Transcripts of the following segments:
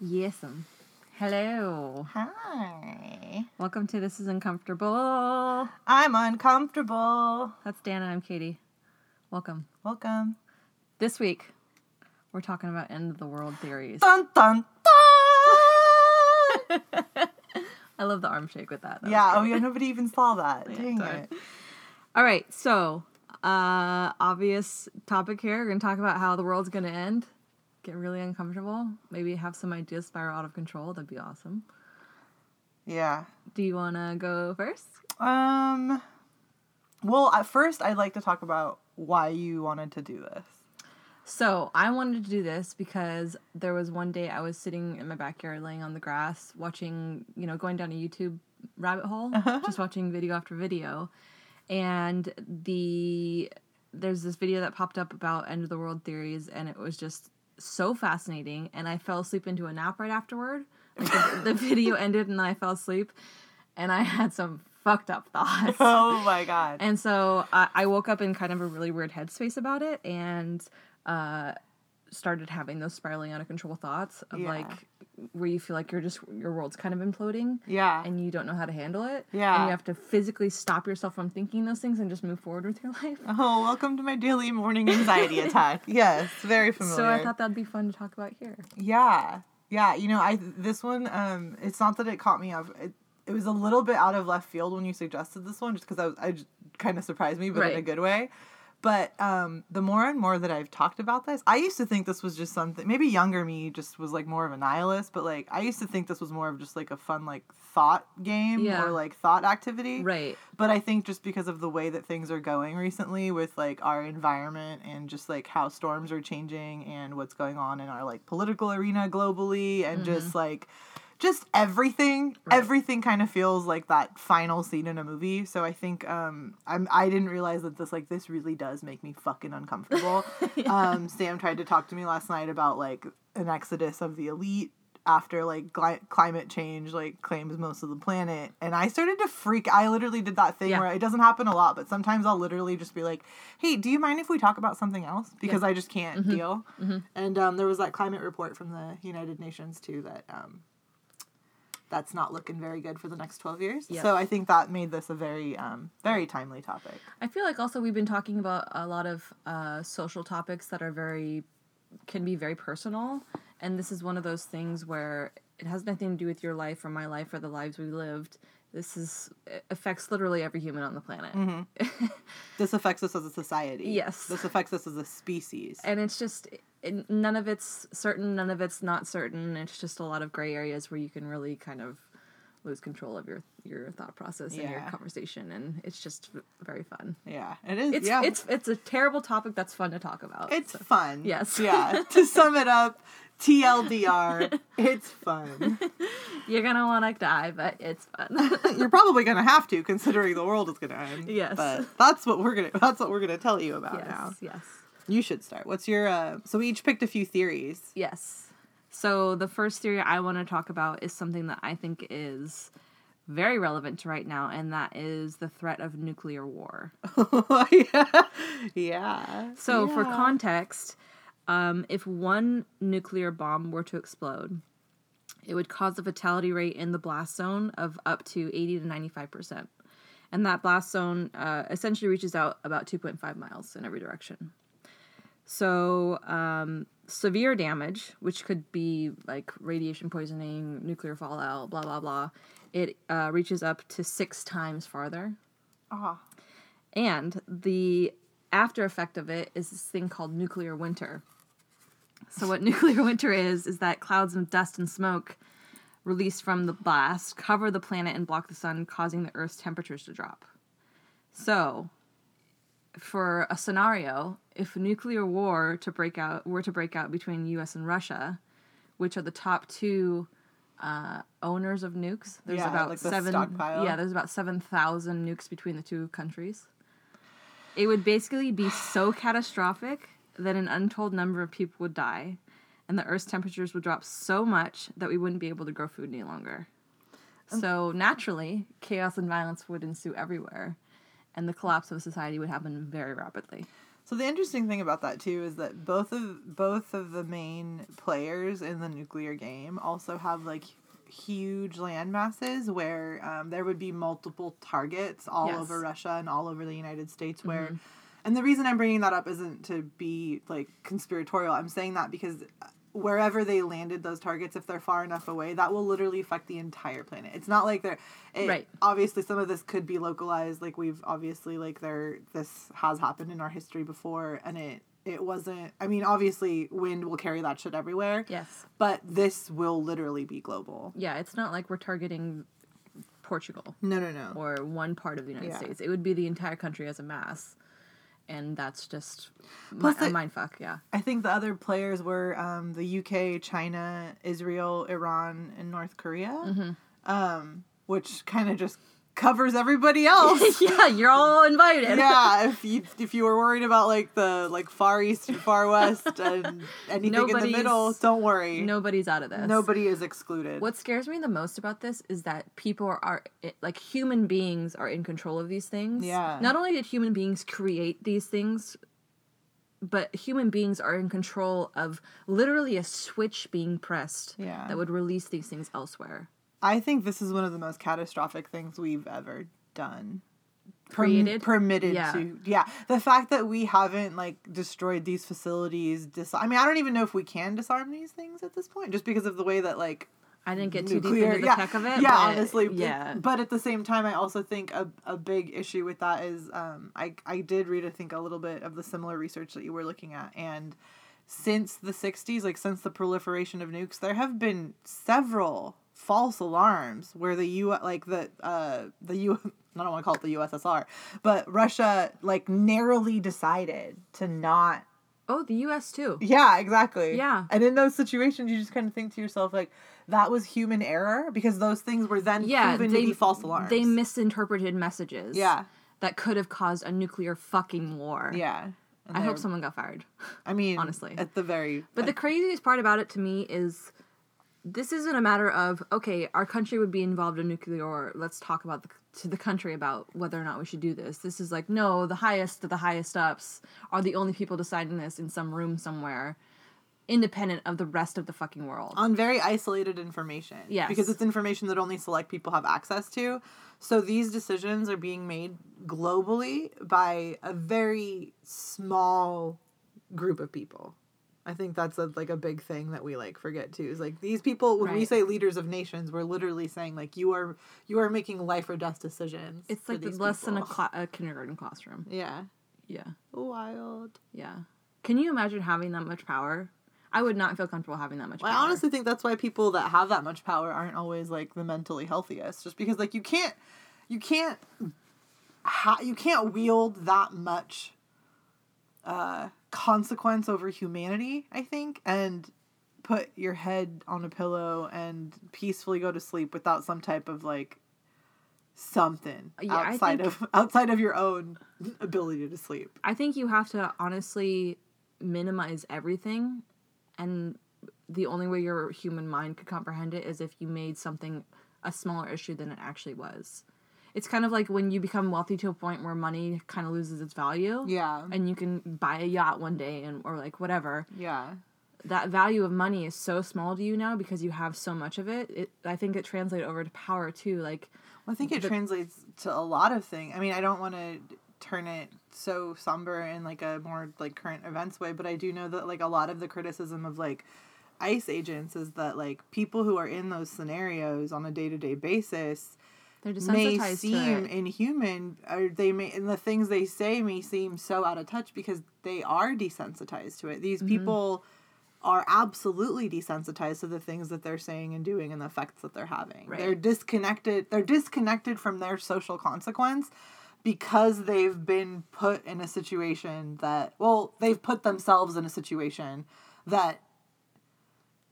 Yes. um, Hello. Hi. Welcome to This is Uncomfortable. I'm uncomfortable. That's Dan and I'm Katie. Welcome. Welcome. This week, we're talking about end of the world theories. Dun dun dun. I love the arm shake with that. That yeah. Oh yeah. Nobody even saw that. Dang sorry. it. All right. So, uh, obvious topic here. We're going to talk about how the world's going to end. Get really uncomfortable. Maybe have some ideas spiral out of control. That'd be awesome. Yeah. Do you want to go first? Um. Well, at first, I'd like to talk about why you wanted to do this. So I wanted to do this because there was one day I was sitting in my backyard laying on the grass watching, you know, going down a YouTube rabbit hole, just watching video after video. And the there's this video that popped up about end of the world theories and it was just so fascinating and I fell asleep into a nap right afterward. Like the, the video ended and I fell asleep and I had some fucked up thoughts. Oh my god. And so I, I woke up in kind of a really weird headspace about it and uh, started having those spiraling out of control thoughts of Yeah. like where you feel like you're just your world's kind of imploding yeah. and you don't know how to handle it. Yeah. And you have to physically stop yourself from thinking those things and just move forward with your life. Oh, welcome to my daily morning anxiety attack. Yes, very familiar. So I thought that'd be fun to talk about here. Yeah, yeah. You know, I this one. Um, it's not that it caught me off. It, it was a little bit out of left field when you suggested this one, just because I was, I kind of surprised me, but in a good way. But um, the more and more that I've talked about this, I used to think this was just something. Maybe younger me just was like more of a nihilist, but like I used to think this was more of just like a fun like thought game Yeah. or like thought activity. Right. But I think just because of the way that things are going recently with like our environment and just like how storms are changing and what's going on in our like political arena globally and just like just everything Right. everything kind of feels like that final scene in a movie. So i think um i'm i didn't realize that this like this really does make me fucking uncomfortable. Um sam tried to talk to me last night about like an exodus of the elite after like gli- climate change like claims most of the planet. And i started to freak i literally did that thing Yeah. where it doesn't happen a lot but sometimes i'll literally just be like hey do you mind if we talk about something else? Because i just can't Mm-hmm. deal. And um, there was that climate report from the united nations too that um, that's not looking very good for the next 12 years Yeah. so i think that made this a very um, very timely topic I feel like also we've been talking about a lot of uh, social topics that are very can be very personal, and this is one of those things where it has nothing to do with your life or my life or the lives we lived. This is uh, affects literally every human on the planet, mm-hmm. this affects us as a society Yes. this affects us as a species and it's just none of it's certain, none of it's not certain. It's just a lot of gray areas where you can really kind of lose control of your your thought process and your conversation, and it's just very fun. yeah it is It's yeah it's it's a terrible topic that's fun to talk about. It's so. fun. Yes. Yeah. to sum it up, TLDR, it's fun. You're gonna want to die, but it's fun. You're probably gonna have to, considering the world is gonna end. Yes. But that's what we're gonna that's what we're gonna tell you about yes, now. yes, You should start. What's your uh so we each picked a few theories. yes. So the first theory I want to talk about is something that I think is very relevant to right now, and that is the threat of nuclear war. yeah. Yeah. So, for context, um, if one nuclear bomb were to explode, it would cause a fatality rate in the blast zone of up to 80 to 95%. And that blast zone uh, essentially reaches out about 2.5 miles in every direction. So, um, severe damage, which could be like radiation poisoning, nuclear fallout, blah, blah, blah, it uh, reaches up to six times farther. Ah. And the after effect of it is this thing called nuclear winter. So what nuclear winter is is that clouds of dust and smoke released from the blast cover the planet and block the sun, causing the Earth's temperatures to drop. So, for a scenario, if nuclear war to break out were to break out between U.S. and Russia, which are the top two uh, owners of nukes, there's Yeah, about like the seven. stockpile. Yeah, there's about seven thousand nukes between the two countries. It would basically be so catastrophic that an untold number of people would die, and the Earth's temperatures would drop so much that we wouldn't be able to grow food any longer. So naturally, chaos and violence would ensue everywhere, and the collapse of society would happen very rapidly. So the interesting thing about that too is that both of both of the main players in the nuclear game also have like huge land masses where um, there would be multiple targets all Yes. over Russia and all over the United States where and the reason I'm bringing that up isn't to be like conspiratorial. I'm saying that because wherever they landed those targets if they're far enough away that will literally affect the entire planet. It's not like they're it, Right. obviously some of this could be localized like we've obviously like there this has happened in our history before and it it wasn't I mean obviously wind will carry that shit everywhere. Yes. But this will literally be global. Yeah, it's not like we're targeting Portugal No, no, no. or one part of the United Yeah. States. It would be the entire country as a mass. And that's just mi- Plus a it- mind fuck, yeah. I think the other players were um, the UK, China, Israel, Iran, and North Korea, Mm-hmm. um, which kind of just covers everybody else. yeah, you're all invited. yeah, if you if you were worried about like the like far east and far west and anything in the Nobody's- middle, don't worry. Nobody's out of this. Nobody is excluded. What scares me the most about this is that people are, are like human beings are in control of these things. Yeah. Not only did human beings create these things, but human beings are in control of literally a switch being pressed Yeah. that would release these things elsewhere. I think this is one of the most catastrophic things we've ever done. Created? permitted Yeah. to yeah the fact that we haven't like destroyed these facilities dis- i mean i don't even know if we can disarm these things at this point just because of the way that like I didn't get too deep into the yeah, tech of it. yeah but honestly Yeah. but at the same time i also think a, a big issue with that is um i i did read i think a little bit of the similar research that you were looking at and since the 60s like since the proliferation of nukes there have been several false alarms where the u like the uh the u I don't want to call it the USSR, but Russia like narrowly decided to not Oh, the US too. yeah, exactly. Yeah. And in those situations, you just kind of think to yourself, like, that was human error because those things were then Yeah, proven they, to be false alarms. they misinterpreted messages. Yeah. That could have caused a nuclear fucking war. yeah. And I hope someone got fired. I mean, honestly. at the very. But the craziest part about it to me is this isn't a matter of okay, our country would be involved in nuclear war. Let's talk about the, to the country about whether or not we should do this. This is like no, the highest of the highest ups are the only people deciding this in some room somewhere, independent of the rest of the fucking world. on very isolated information. yeah Because it's information that only select people have access to. So these decisions are being made globally by a very small group of people. I think that's a, like a big thing that we like forget too. Is like these people when we say leaders of nations, we're literally saying like you are you are making life or death decisions. It's like less than a, cla- a kindergarten classroom. yeah. Yeah, Wild. yeah. Can you imagine having that much power? I would not feel comfortable having that much Well, power. I honestly think that's why people that have that much power aren't always like the mentally healthiest. Just because like you can't, you can't, ha- you can't wield that much uh, consequence over humanity. I think and put your head on a pillow and peacefully go to sleep without some type of like something Yeah, outside think- of outside of your own ability to sleep. I think you have to honestly minimize everything, and the only way your human mind could comprehend it is if you made something a smaller issue than it actually was. It's kind of like when you become wealthy to a point where money kind of loses its value. Yeah. And you can buy a yacht one day and or like whatever. Yeah. That value of money is so small to you now because you have so much of it. It I think it translates over to power too. Like Well, I think it translates to a lot of things. I mean, I don't want to turn it so somber in like a more like current events way, but I do know that like a lot of the criticism of like ICE agents is that like people who are in those scenarios on a day to day basis they're may desensitized to seem it. inhuman or they may and the things they say may seem so out of touch because they are desensitized to it. These Mm-hmm. people are absolutely desensitized to the things that they're saying and doing and the effects that they're having. Right. They're disconnected they're disconnected from their social consequence because they've been put in a situation that well, they've put themselves in a situation that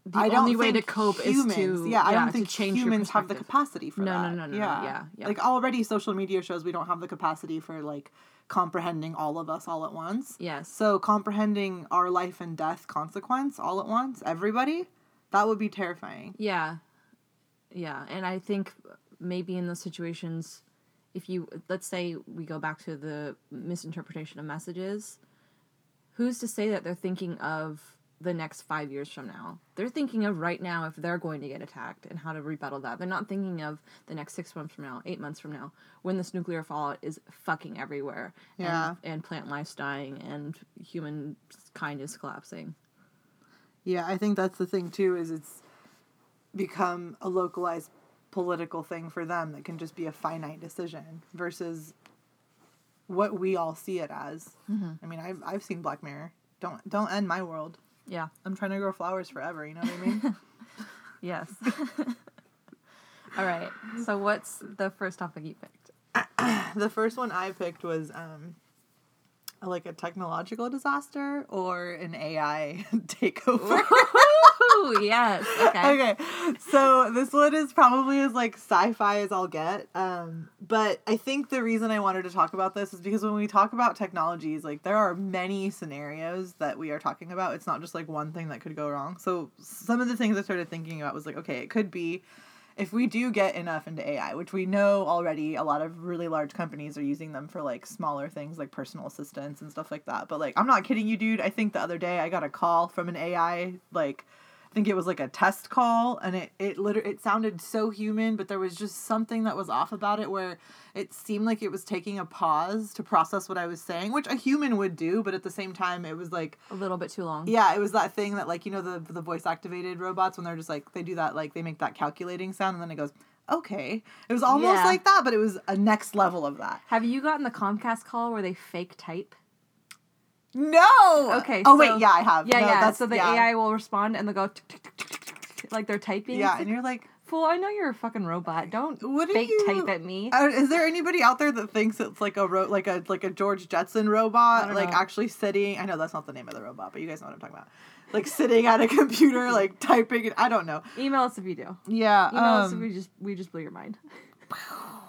The I only way to cope humans, is to yeah, I yeah, don't think change humans have the capacity for No, no, that. no, no, no, yeah. yeah, yeah. Like already social media shows we don't have the capacity for like comprehending all of us all at once. Yes. So comprehending our life and death consequence all at once, everybody, that would be terrifying. Yeah. Yeah. And I think maybe in those situations, if you, let's say we go back to the misinterpretation of messages, who's to say that they're thinking of the next five years from now? They're thinking of right now if they're going to get attacked and how to rebuttal that. They're not thinking of the next six months from now, eight months from now, when this nuclear fallout is fucking everywhere. Yeah. And, and plant life's dying and human kind is collapsing. Yeah, I think that's the thing too. Is it's become a localized political thing for them that can just be a finite decision versus what we all see it as. Mm-hmm. I mean, I've I've seen Black Mirror. Don't don't end my world. Yeah. I'm trying to grow flowers forever. You know what I mean? Yes. All right. So what's the first topic you picked? the first one I picked was um, like a technological disaster or an AI takeover. Yes. Okay. okay, so this one is probably as like sci-fi as I'll get. Um, but I think the reason I wanted to talk about this is because when we talk about technologies, like there are many scenarios that we are talking about. It's not just like one thing that could go wrong. So some of the things I started thinking about was like, okay, it could be if we do get enough into AI, which we know already a lot of really large companies are using them for like smaller things like personal assistants and stuff like that. But like I'm not kidding you, dude. I think the other day I got a call from an AI like think it was like a test call and it it literally it sounded so human, but there was just something that was off about it where it seemed like it was taking a pause to process what I was saying, which a human would do, but at the same time it was like A little bit too long. yeah, it was that thing that like you know the the voice activated robots when they're just like they do that like they make that calculating sound and then it goes okay. It was almost Yeah. like that, but it was a next level of that. Have you gotten the Comcast call where they fake type? No. Okay, Oh so- wait, yeah, I have. Yeah, No, yeah. That's, so the yeah. AI will respond and they'll go like they're typing. Yeah, and you're like, fool, I know you're a fucking robot. Don't What fake you- type at me. uh, is there anybody out there that thinks it's like a ro- like a like a George Jetson robot, like know. actually sitting? I know that's not the name of the robot, but you guys know what I'm talking about. Like sitting at a computer, like typing. I don't know. Email us if you do. Yeah. Email us if um, we just we just blew your mind.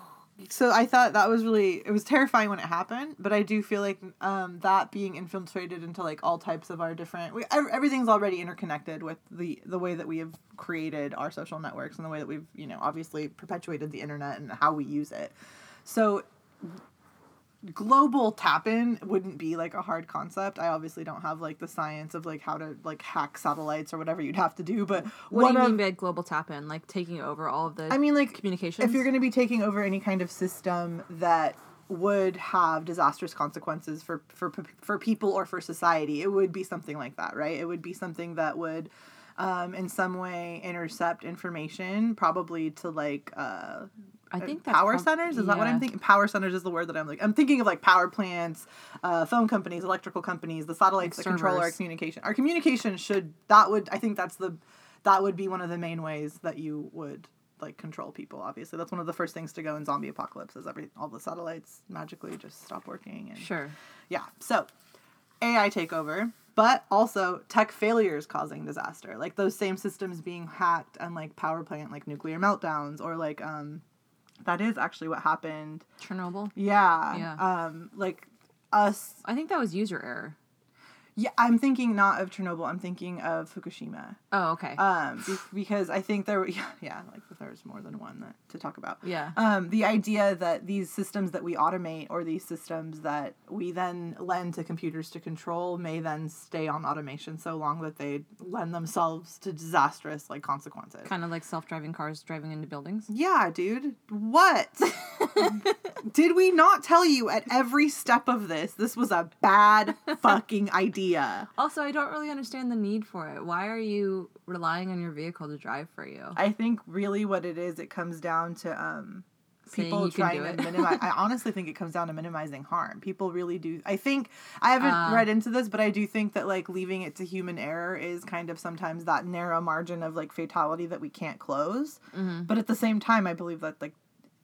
so I thought that was really it was terrifying when it happened, but I do feel like um, that being infiltrated into like all types of our different we, everything's already interconnected with the the way that we have created our social networks and the way that we've you know obviously perpetuated the internet and how we use it. So global tap in wouldn't be like a hard concept. I obviously don't have like the science of like how to like hack satellites or whatever you'd have to do, but What do you of- mean by global tap in? Like taking over all of the I mean, like communication. If you're going to be taking over any kind of system that would have disastrous consequences for for for people or for society, it would be something like that, right? It would be something that would. Um, in some way intercept information probably to like uh, I think that's power centers? Is that what i'm thinking? Power centers is the word that i'm like i'm thinking of like power plants uh, phone companies electrical companies the satellites Like that control our communication. Our communication should that would i think that's the that would be one of the main ways that you would like control people obviously. That's one of the first things to go in zombie apocalypse is every all the satellites magically just stop working and Sure. yeah so ai takeover but also tech failures causing disaster. Like those same systems being hacked and like power plant like nuclear meltdowns or like um that is actually what happened Chernobyl. yeah Yeah. um like us I think that was user error. Yeah i'm thinking not of chernobyl i'm thinking of fukushima Oh, okay. um be- because i think there yeah, yeah like there's more than one that, to talk about yeah. um, the idea that these systems that we automate or these systems that we then lend to computers to control may then stay on automation so long that they lend themselves to disastrous like consequences. kind of like self-driving cars driving into buildings. Yeah, dude. What? Did we not tell you at every step of this this was a bad fucking idea? Also, I don't really understand the need for it. Why are you relying on your vehicle to drive for you? I think really what it is, it comes down to um, people trying to minimize. I honestly think it comes down to minimizing harm. People really do. I think I haven't Uh. read into this, but I do think that like leaving it to human error is kind of sometimes that narrow margin of like fatality that we can't close. Mm-hmm. But at the same time, I believe that like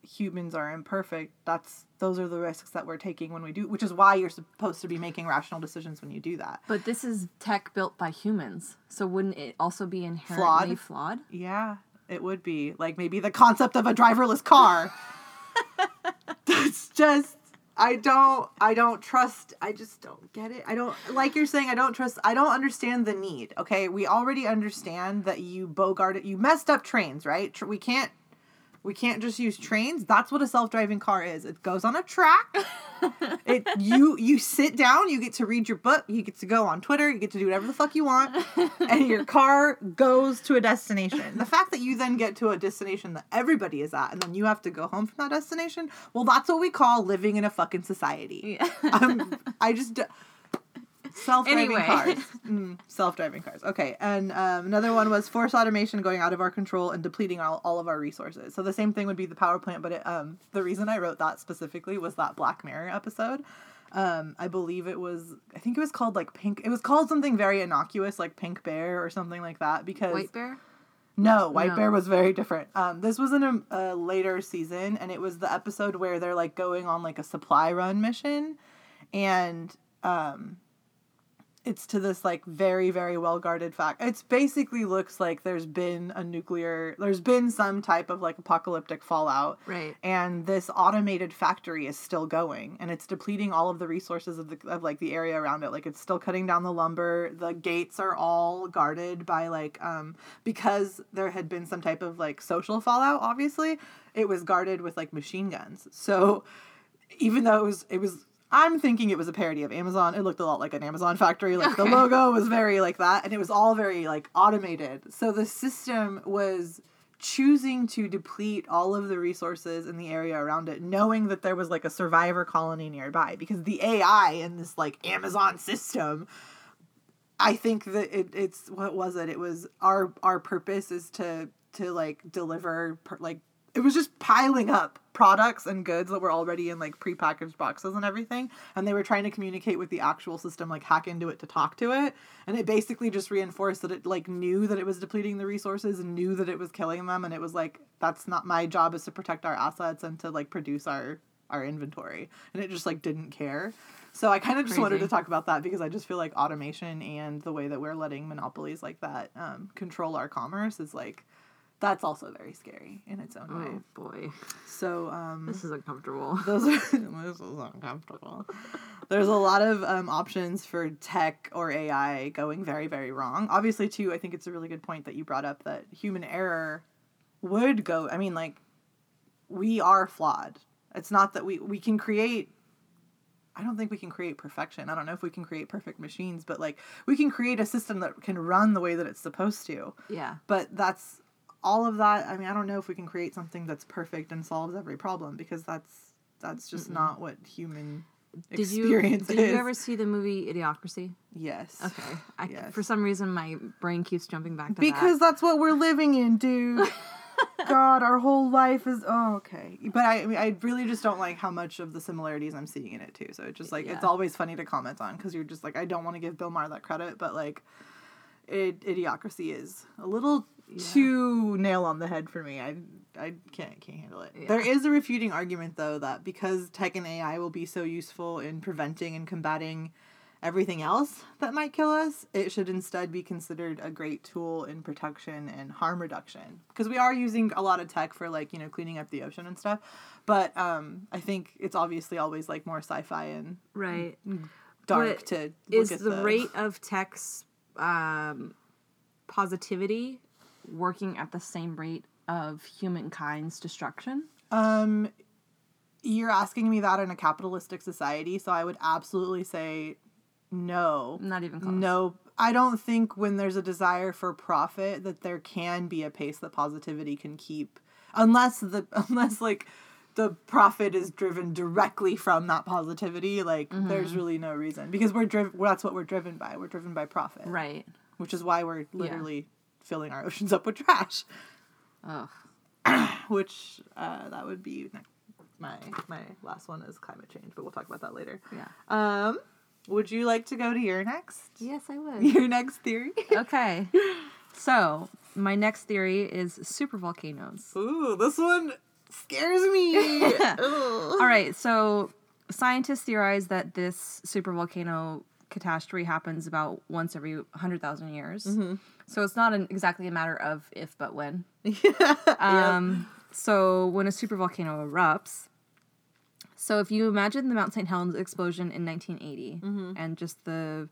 humans are imperfect. That's those are the risks that we're taking when we do, which is why you're supposed to be making rational decisions when you do that. But this is tech built by humans, so wouldn't it also be inherently flawed? flawed? Yeah, it would be. Like maybe the concept of a driverless car. That's just I don't I don't trust I just don't get it. I don't like you're saying I don't trust I don't understand the need. Okay? We already understand that you bogarted you messed up trains, right? We can't We can't just use trains. That's what a self-driving car is. It goes on a track. it you you sit down, you get to read your book, you get to go on Twitter, you get to do whatever the fuck you want, and your car goes to a destination. The fact that you then get to a destination that everybody is at and then you have to go home from that destination, well that's what we call living in a fucking society. Yeah. um, I just self-driving Anyway. cars. Mm, self-driving cars. Okay, and um, another one was force automation going out of our control and depleting all, all of our resources. So the same thing would be the power plant, but it, um, the reason I wrote that specifically was that Black Mirror episode. Um, I believe it was. I think it was called like Pink. It was called something very innocuous, like Pink Bear or something like that. Because White bear. no, White No. Bear was very different. Um, this was in a, a later season, and it was the episode where they're like going on like a supply run mission, and um, it's to this like very very well guarded fact. It's basically looks like there's been a nuclear, there's been some type of like apocalyptic fallout, Right. and this automated factory is still going and it's depleting all of the resources of the of like the area around it like it's still cutting down the lumber the gates are all guarded by like um because there had been some type of like social fallout obviously it was guarded with like machine guns so even though it was it was I'm thinking it was a parody of Amazon. It looked a lot like an Amazon factory. Like the logo was very like that and it was all very like automated. So the system was choosing to deplete all of the resources in the area around it knowing that there was like a survivor colony nearby because the AI in this like Amazon system I think that it, it's what was it? It was our our purpose is to to like deliver per, like it was just piling up products and goods that were already in like prepackaged boxes and everything and they were trying to communicate with the actual system like hack into it to talk to it and it basically just reinforced that it like knew that it was depleting the resources and knew that it was killing them and it was like that's not my job is to protect our assets and to like produce our our inventory and it just like didn't care. So i kind of just wanted to talk about that because i just feel like automation and the way that we're letting monopolies like that um, control our commerce is like that's also very scary in its own way Oh boy, so um this is uncomfortable. those are this is uncomfortable. There's a lot of um, options for tech or AI going very, very wrong. Obviously, too, I think it's a really good point that you brought up that human error would go. I mean, like we are flawed. It's not that we we can create. I don't think we can create perfection. I don't know if we can create perfect machines, but like we can create a system that can run the way that it's supposed to Yeah. but that's all of that i mean i don't know if we can create something that's perfect and solves every problem because that's that's just not what human Did you experience did is. you ever see the movie Idiocracy? yes. Okay. I, Yes. For some reason, my brain keeps jumping back to because that's what we're living in dude. God our whole life is oh okay. But i I mean, i really just don't like how much of the similarities i'm seeing in it too. So it's just like it's always funny to comment on because you're just like i don't want to give bill maher that credit but like it, idiocracy is a little too nail on the head for me. I I can't can't handle it. Yeah. There is a refuting argument though that because tech and AI will be so useful in preventing and combating everything else that might kill us, it should instead be considered a great tool in protection and harm reduction. Because we are using a lot of tech for like, you know, cleaning up the ocean and stuff. But um I think it's obviously always like more sci-fi and. Right. dark But to look Is at the, rate of tech's um, positivity working at the same rate of humankind's destruction? Um, you're asking me that in a capitalistic society, so I would absolutely say no. Not even close. No, I don't think when there's a desire for profit that there can be a pace that positivity can keep, unless the unless like the profit is driven directly from that positivity. Like Mm-hmm. there's really no reason because we're driven. Well, that's what we're driven by. We're driven by profit, Right. which is why we're literally filling our oceans up with trash. Ugh. which uh, that would be my my last one is climate change, but we'll talk about that later. Yeah. Um, would you like to go to your next Yes, I would. your next theory? okay. So, my next theory is supervolcanoes. Ooh, this one scares me. All right, so scientists theorize that this super volcano catastrophe happens about once every 100,000 years. So it's not an, exactly a matter of if but when. Um, So when a supervolcano erupts, so if you imagine the Mount St. Helens explosion in 1980 and just the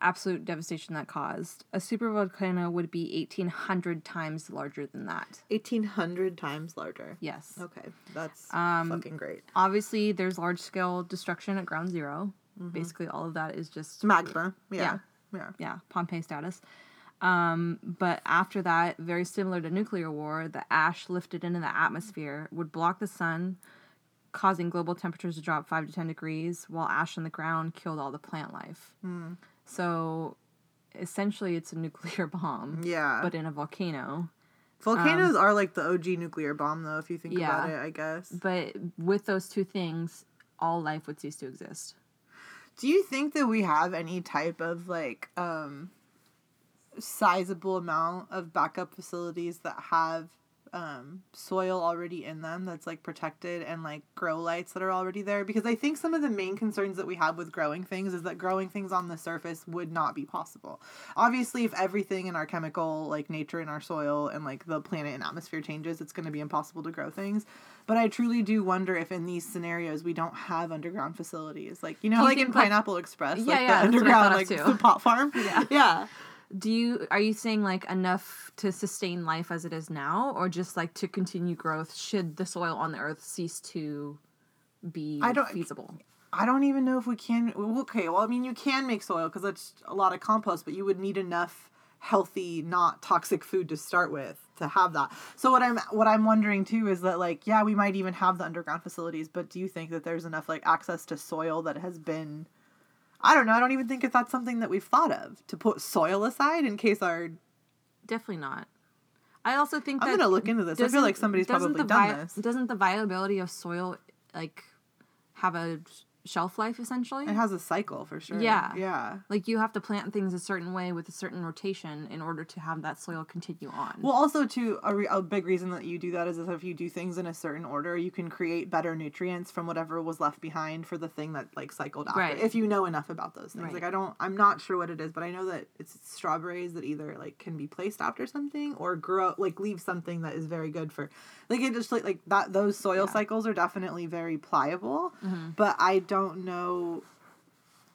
absolute devastation that caused, a supervolcano would be 1,800 times larger than that. 1800 times larger. Yes. Okay, that's Um, fucking great. Obviously, there's large scale destruction at ground 0 Basically, all of that is just magma. Yeah. Yeah. yeah, Pompeii status. Um, but after that, very similar to nuclear war, the ash lifted into the atmosphere would block the sun, causing global temperatures to drop five to ten degrees, while ash on the ground killed all the plant life. So essentially, it's a nuclear bomb, Yeah. but in a volcano. Volcanoes are like the OG nuclear bomb, though, if you think Yeah. about it, I guess. But with those two things, all life would cease to exist. Do you think that we have any type of like um sizable amount of backup facilities that have um soil already in them that's like protected and like grow lights that are already there because I think some of the main concerns that we have with growing things is that growing things on the surface would not be possible. Obviously, if everything in our chemical like nature in our soil and like the planet and atmosphere changes, it's going to be impossible to grow things. But I truly do wonder if in these scenarios we don't have underground facilities. Like, you know, like in like- Pineapple Express, Yeah, like yeah, the that's what I underground, like the pot farm. Yeah. Yeah. Do you are you saying like enough to sustain life as it is now, or just like to continue growth should the soil on the earth cease to be I don't- feasible? I don't even know if we can. Okay, well, I mean, you can make soil because that's a lot of compost, but you would need enough healthy, not toxic food to start with to have that. So what I'm what I'm wondering too is that like, yeah, we might even have the underground facilities, but do you think that there's enough like access to soil that has been I don't know. I don't even think if that's something that we've thought of to put soil aside in case our. Definitely not. I also think I'm gonna look into this. I feel like somebody's probably the done vi- this. Doesn't the viability of soil like have a shelf life essentially? It has a cycle for sure. Yeah. Yeah. like you have to plant things a certain way with a certain rotation in order to have that soil continue on. Well, also too, a, re- a big reason that you do that is if you do things in a certain order, you can create better nutrients from whatever was left behind for the thing that like cycled after. Right. If you know enough about those things, Right. like I don't, I'm not sure what it is, but I know that it's strawberries that either like can be placed after something or grow like leave something that is very good for, like it just like like that. Those soil Yeah. cycles are definitely very pliable, Mhm. but I don't know.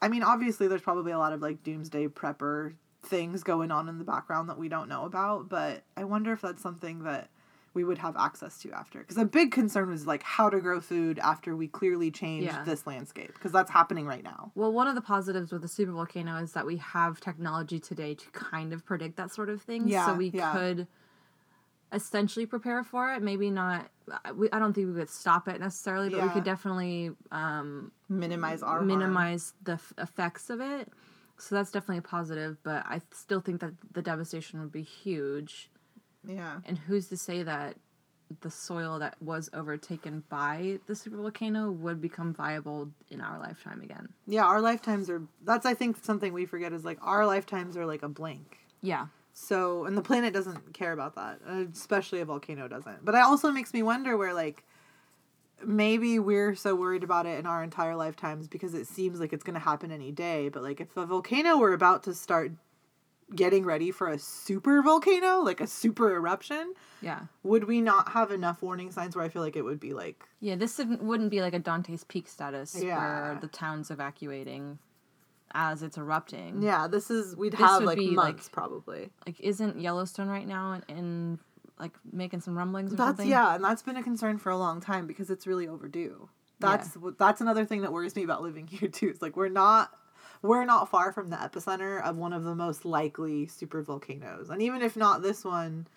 I mean, obviously, there's probably a lot of like doomsday prepper things going on in the background that we don't know about, but I wonder if that's something that we would have access to after. Because a big concern was like how to grow food after we clearly changed Yeah. this landscape, because that's happening right now. Well, one of the positives with the supervolcano is that we have technology today to kind of predict that sort of thing. Yeah, so we yeah. could essentially prepare for it. Maybe not. I- We, I don't think we could stop it necessarily, but we could definitely um, Minimize our harm. minimize the f- effects of it. So that's definitely a positive. But I still think that the devastation would be huge. Yeah. And who's to say that the soil that was overtaken by the supervolcano would become viable in our lifetime again? Yeah, our lifetimes are. That's I think something we forget is like our lifetimes are like a blank. Yeah. So, and the planet doesn't care about that, especially a volcano doesn't. But it also makes me wonder where, like, maybe we're so worried about it in our entire lifetimes because it seems like it's going to happen any day. But, like, if a volcano were about to start getting ready for a super volcano, like a super eruption, Yeah. would we not have enough warning signs where I feel like it would be like, Yeah, this wouldn't- wouldn't be like a Dante's Peak status Yeah. where the town's evacuating as it's erupting. yeah, this is, we'd This have like be, like- months probably. Like, isn't Yellowstone right now in, in like making some rumblings or That's something? yeah, and that's been a concern for a long time because it's really overdue. That's what that's another thing that worries me about living here too. It's like we're not we're not far from the epicenter of one of the most likely super volcanoes. And even if not this one,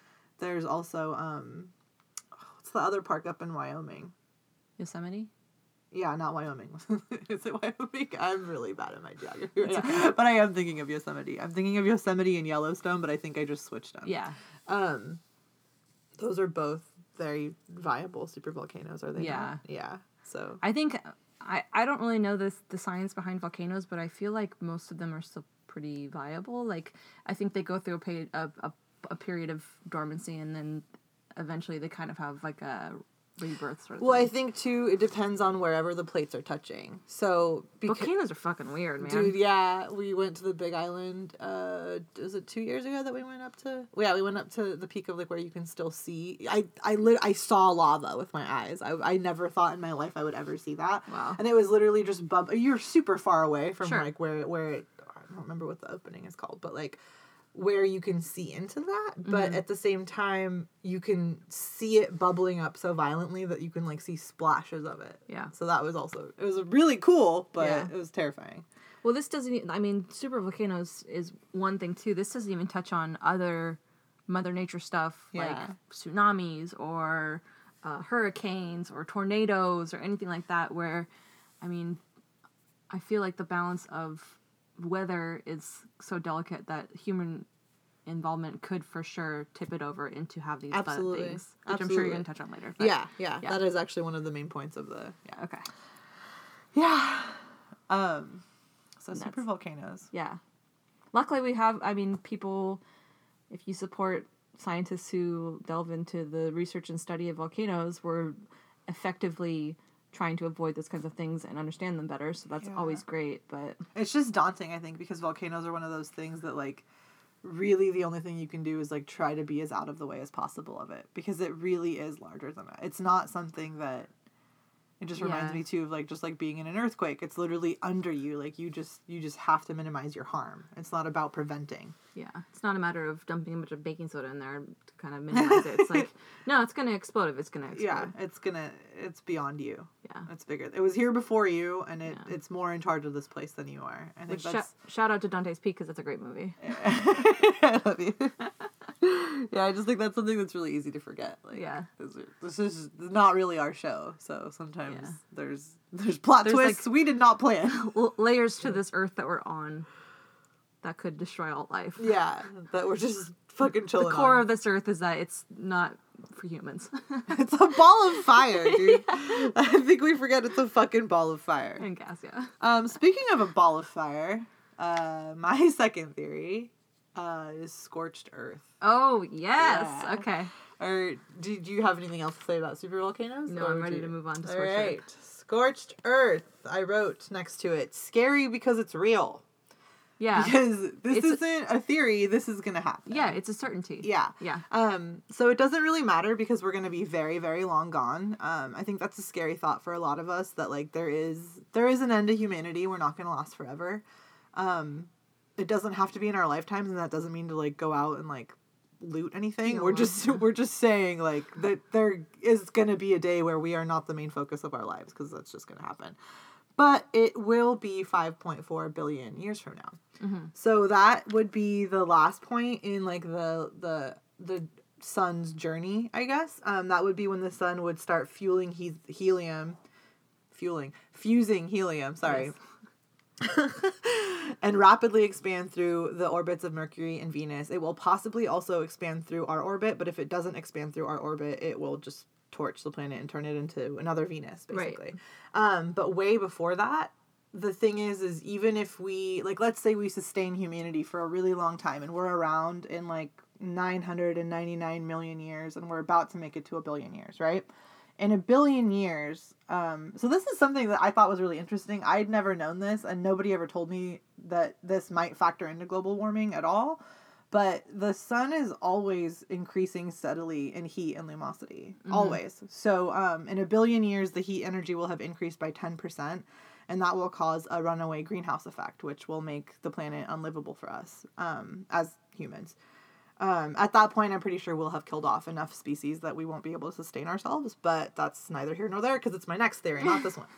there's also um what's the other park up in Wyoming? Yosemite. Yeah, not Wyoming. Is it Wyoming? I'm really bad at my geography. right now. But I am thinking of Yosemite. I'm thinking of Yosemite and Yellowstone, but I think I just switched them. Yeah. Um, those are both very viable super volcanoes, are they? Yeah. Not? Yeah. So I think I I don't really know this the science behind volcanoes, but I feel like most of them are still pretty viable. Like I think they go through a a, a period of dormancy and then eventually they kind of have like a rebirth sort of well, I think too. It depends on wherever the plates are touching. So because. Volcanoes are fucking weird, man. Dude, yeah, we went to the Big Island. Uh, was it two years ago that we went up to? Yeah, we went up to the peak of like where you can still see. I I lit, I saw lava with my eyes. I, I never thought in my life I would ever see that. Wow. And it was literally just bub. You're super far away from Sure. like where where it I don't remember what the opening is called, but like where you can see into that, but at the same time you can see it bubbling up so violently that you can like see splashes of it. Yeah. So that was also it was really cool, but Yeah. it was terrifying. Well, this doesn't. i mean, super volcanoes is one thing too. This doesn't even touch on other Mother Nature stuff Yeah. like tsunamis or uh, hurricanes or tornadoes or anything like that. Where, I mean, I feel like the balance of weather is so delicate that human involvement could for sure tip it over into have these Absolutely. things, which I'm sure Absolutely. you're gonna touch on later. yeah, yeah, yeah. That is actually one of the main points of the yeah. Okay. Yeah. Um so super volcanoes. Yeah. Luckily, we have, I mean, people, if you support scientists who delve into the research and study of volcanoes, we're effectively trying to avoid those kinds of things and understand them better. So that's Yeah. always great. But It's just daunting, I think, because volcanoes are one of those things that like really the only thing you can do is like try to be as out of the way as possible of it because it really is larger than that. It's not something that it just reminds Yeah. me too of like just like being in an earthquake. It's literally under you. Like you just you just have to minimize your harm. It's not about preventing. yeah, it's not a matter of dumping a bunch of baking soda in there to kind of minimize it. It's like, no, it's going to explode if it's going to explode. Yeah, it's gonna it's beyond you. Yeah. It's bigger. It was here before you, and it, Yeah. it's more in charge of this place than you are. I think Which sh- shout out to Dante's Peak because that's a great movie. I love you. yeah, I just think that's something that's really easy to forget. Like, Yeah. this, this is not really our show, so sometimes Yeah. there's there's plot There's, twists we did not plan. Layers to this earth that we're on that could destroy all life. yeah, that we're just fucking chilling. The core on. of this earth is that it's not for humans it's a ball of fire, dude. I think we forget it's a fucking ball of fire. and gas. Yeah. Um, speaking of a ball of fire, uh, my second theory uh, is scorched earth. Oh yes. Yeah. Okay. Or did you have anything else to say about super volcanoes? No, I'm ready you- to move on to All scorched earth. scorched earth. I wrote next to it, scary because it's real. Yeah. Because this It's isn't a theory. This is gonna happen. Yeah. It's a certainty. Yeah. Yeah. Um, so it doesn't really matter because we're gonna be very, very long gone. Um, I think that's a scary thought for a lot of us that like there is there is an end to humanity. We're not gonna last forever. Um, it doesn't have to be in our lifetimes, and that doesn't mean to like go out and like loot anything. No, we're just we're just saying like that there is gonna be a day where we are not the main focus of our lives because that's just gonna happen. But it will be 5.4 billion years from now. So that would be the last point in like the the the sun's journey, I guess. Um, that would be when the sun would start fueling he- helium, fueling, fusing helium. Sorry. and rapidly expand through the orbits of Mercury and Venus. It will possibly also expand through our orbit, but if it doesn't expand through our orbit, it will just torch the planet and turn it into another Venus, Right. basically. Um, but way before that, the thing is, is even if we like, let's say we sustain humanity for a really long time, and we're around in like nine hundred and ninety nine million years, and we're about to make it to a billion years, right? In a billion years, um, so this is something that I thought was really interesting. I'd never known this, and nobody ever told me that this might factor into global warming at all. But the sun is always increasing steadily in heat and luminosity, always. So, um, in a billion years, the heat energy will have increased by ten percent, and that will cause a runaway greenhouse effect, which will make the planet unlivable for us um, as humans. Um, at that point, I'm pretty sure we'll have killed off enough species that we won't be able to sustain ourselves, but that's neither here nor there because it's my next theory, not this one.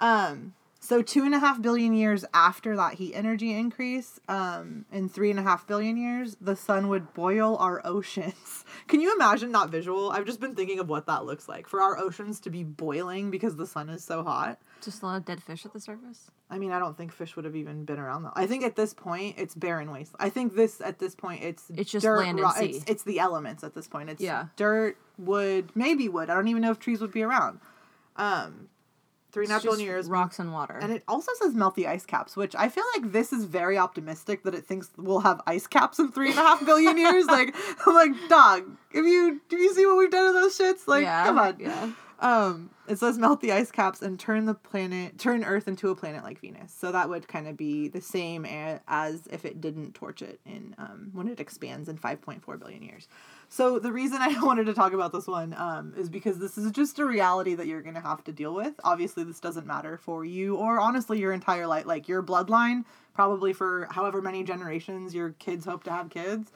Um, so, two and a half billion years after that heat energy increase, um, in three and a half billion years, the sun would boil our oceans. Can you imagine, that visual? I've just been thinking of what that looks like for our oceans to be boiling because the sun is so hot. Just a lot of dead fish at the surface. I mean, I don't think fish would have even been around though. I think at this point it's barren waste. I think this at this point it's It's just dirt, land and sea. It's, it's the elements at this point. It's Yeah. dirt, wood, maybe wood. I don't even know if trees would be around. Um, three and a half just years. rocks and water. And it also says melty ice caps, which I feel like this is very optimistic that it thinks we'll have ice caps in three and a half billion years. Like, I'm like, dog, if you do you see what we've done to those shits? Like, yeah. come on. Yeah. Um, it says melt the ice caps and turn the planet, turn Earth into a planet like Venus. So that would kind of be the same as if it didn't torch it in um, when it expands in 5.4 billion years. So the reason I wanted to talk about this one um, is because this is just a reality that you're gonna have to deal with. Obviously, this doesn't matter for you or honestly your entire life, like your bloodline, probably for however many generations your kids hope to have kids.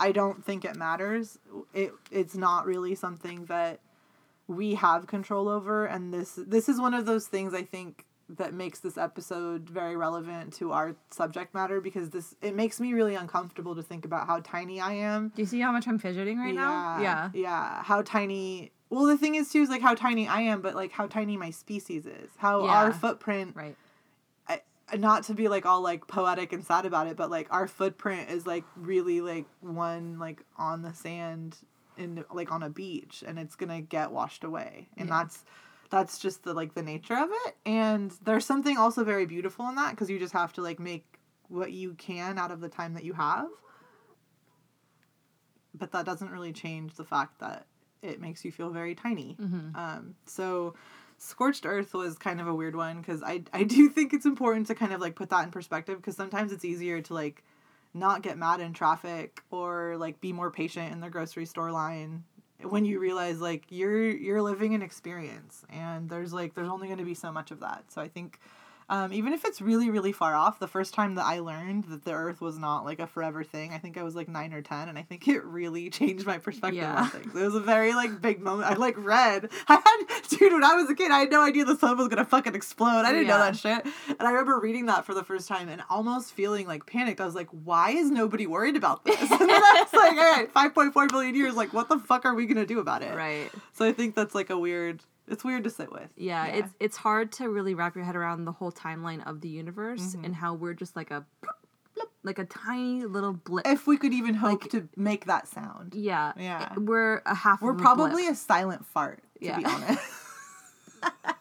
I don't think it matters. It it's not really something that we have control over and this this is one of those things I think that makes this episode very relevant to our subject matter because this it makes me really uncomfortable to think about how tiny I am. Do you see how much I'm fidgeting right now? Yeah. Yeah. How tiny well the thing is too is like how tiny I am, but like how tiny my species is. How Yeah. our footprint Right. Not to be like all like poetic and sad about it, but like our footprint is like really like one like on the sand in like on a beach and it's gonna get washed away. And Yeah. that's that's just the like the nature of it. And there's something also very beautiful in that because you just have to like make what you can out of the time that you have. But that doesn't really change the fact that it makes you feel very tiny. Mm-hmm. Um, so scorched earth was kind of a weird one because I, I do think it's important to kind of like put that in perspective because sometimes it's easier to like not get mad in traffic or like be more patient in the grocery store line when you realize like you're you're living an experience and there's like there's only going to be so much of that. So i think um, even if it's really really far off the first time that i learned that the earth was not like a forever thing i think i was like 9 or 10 and i think it really changed my perspective Yeah. on things. It was a very like big moment. I like read. I had dude when i was a kid i had no idea the sun was gonna fucking explode. I didn't know that shit. And i remember reading that for the first time and almost feeling like panicked. I was like why is nobody worried about this? And then i was like all right 5.4 billion years like what the fuck are we gonna do about it? Right. so I think that's like a weird. It's weird to sit with. Yeah, it's it's hard to really wrap your head around the whole timeline of the universe Mm-hmm. and how we're just like a like a tiny little blip. if we could even hope to make that sound. yeah. Yeah. We're a half We're probably blip. a silent fart, to Yeah. be honest.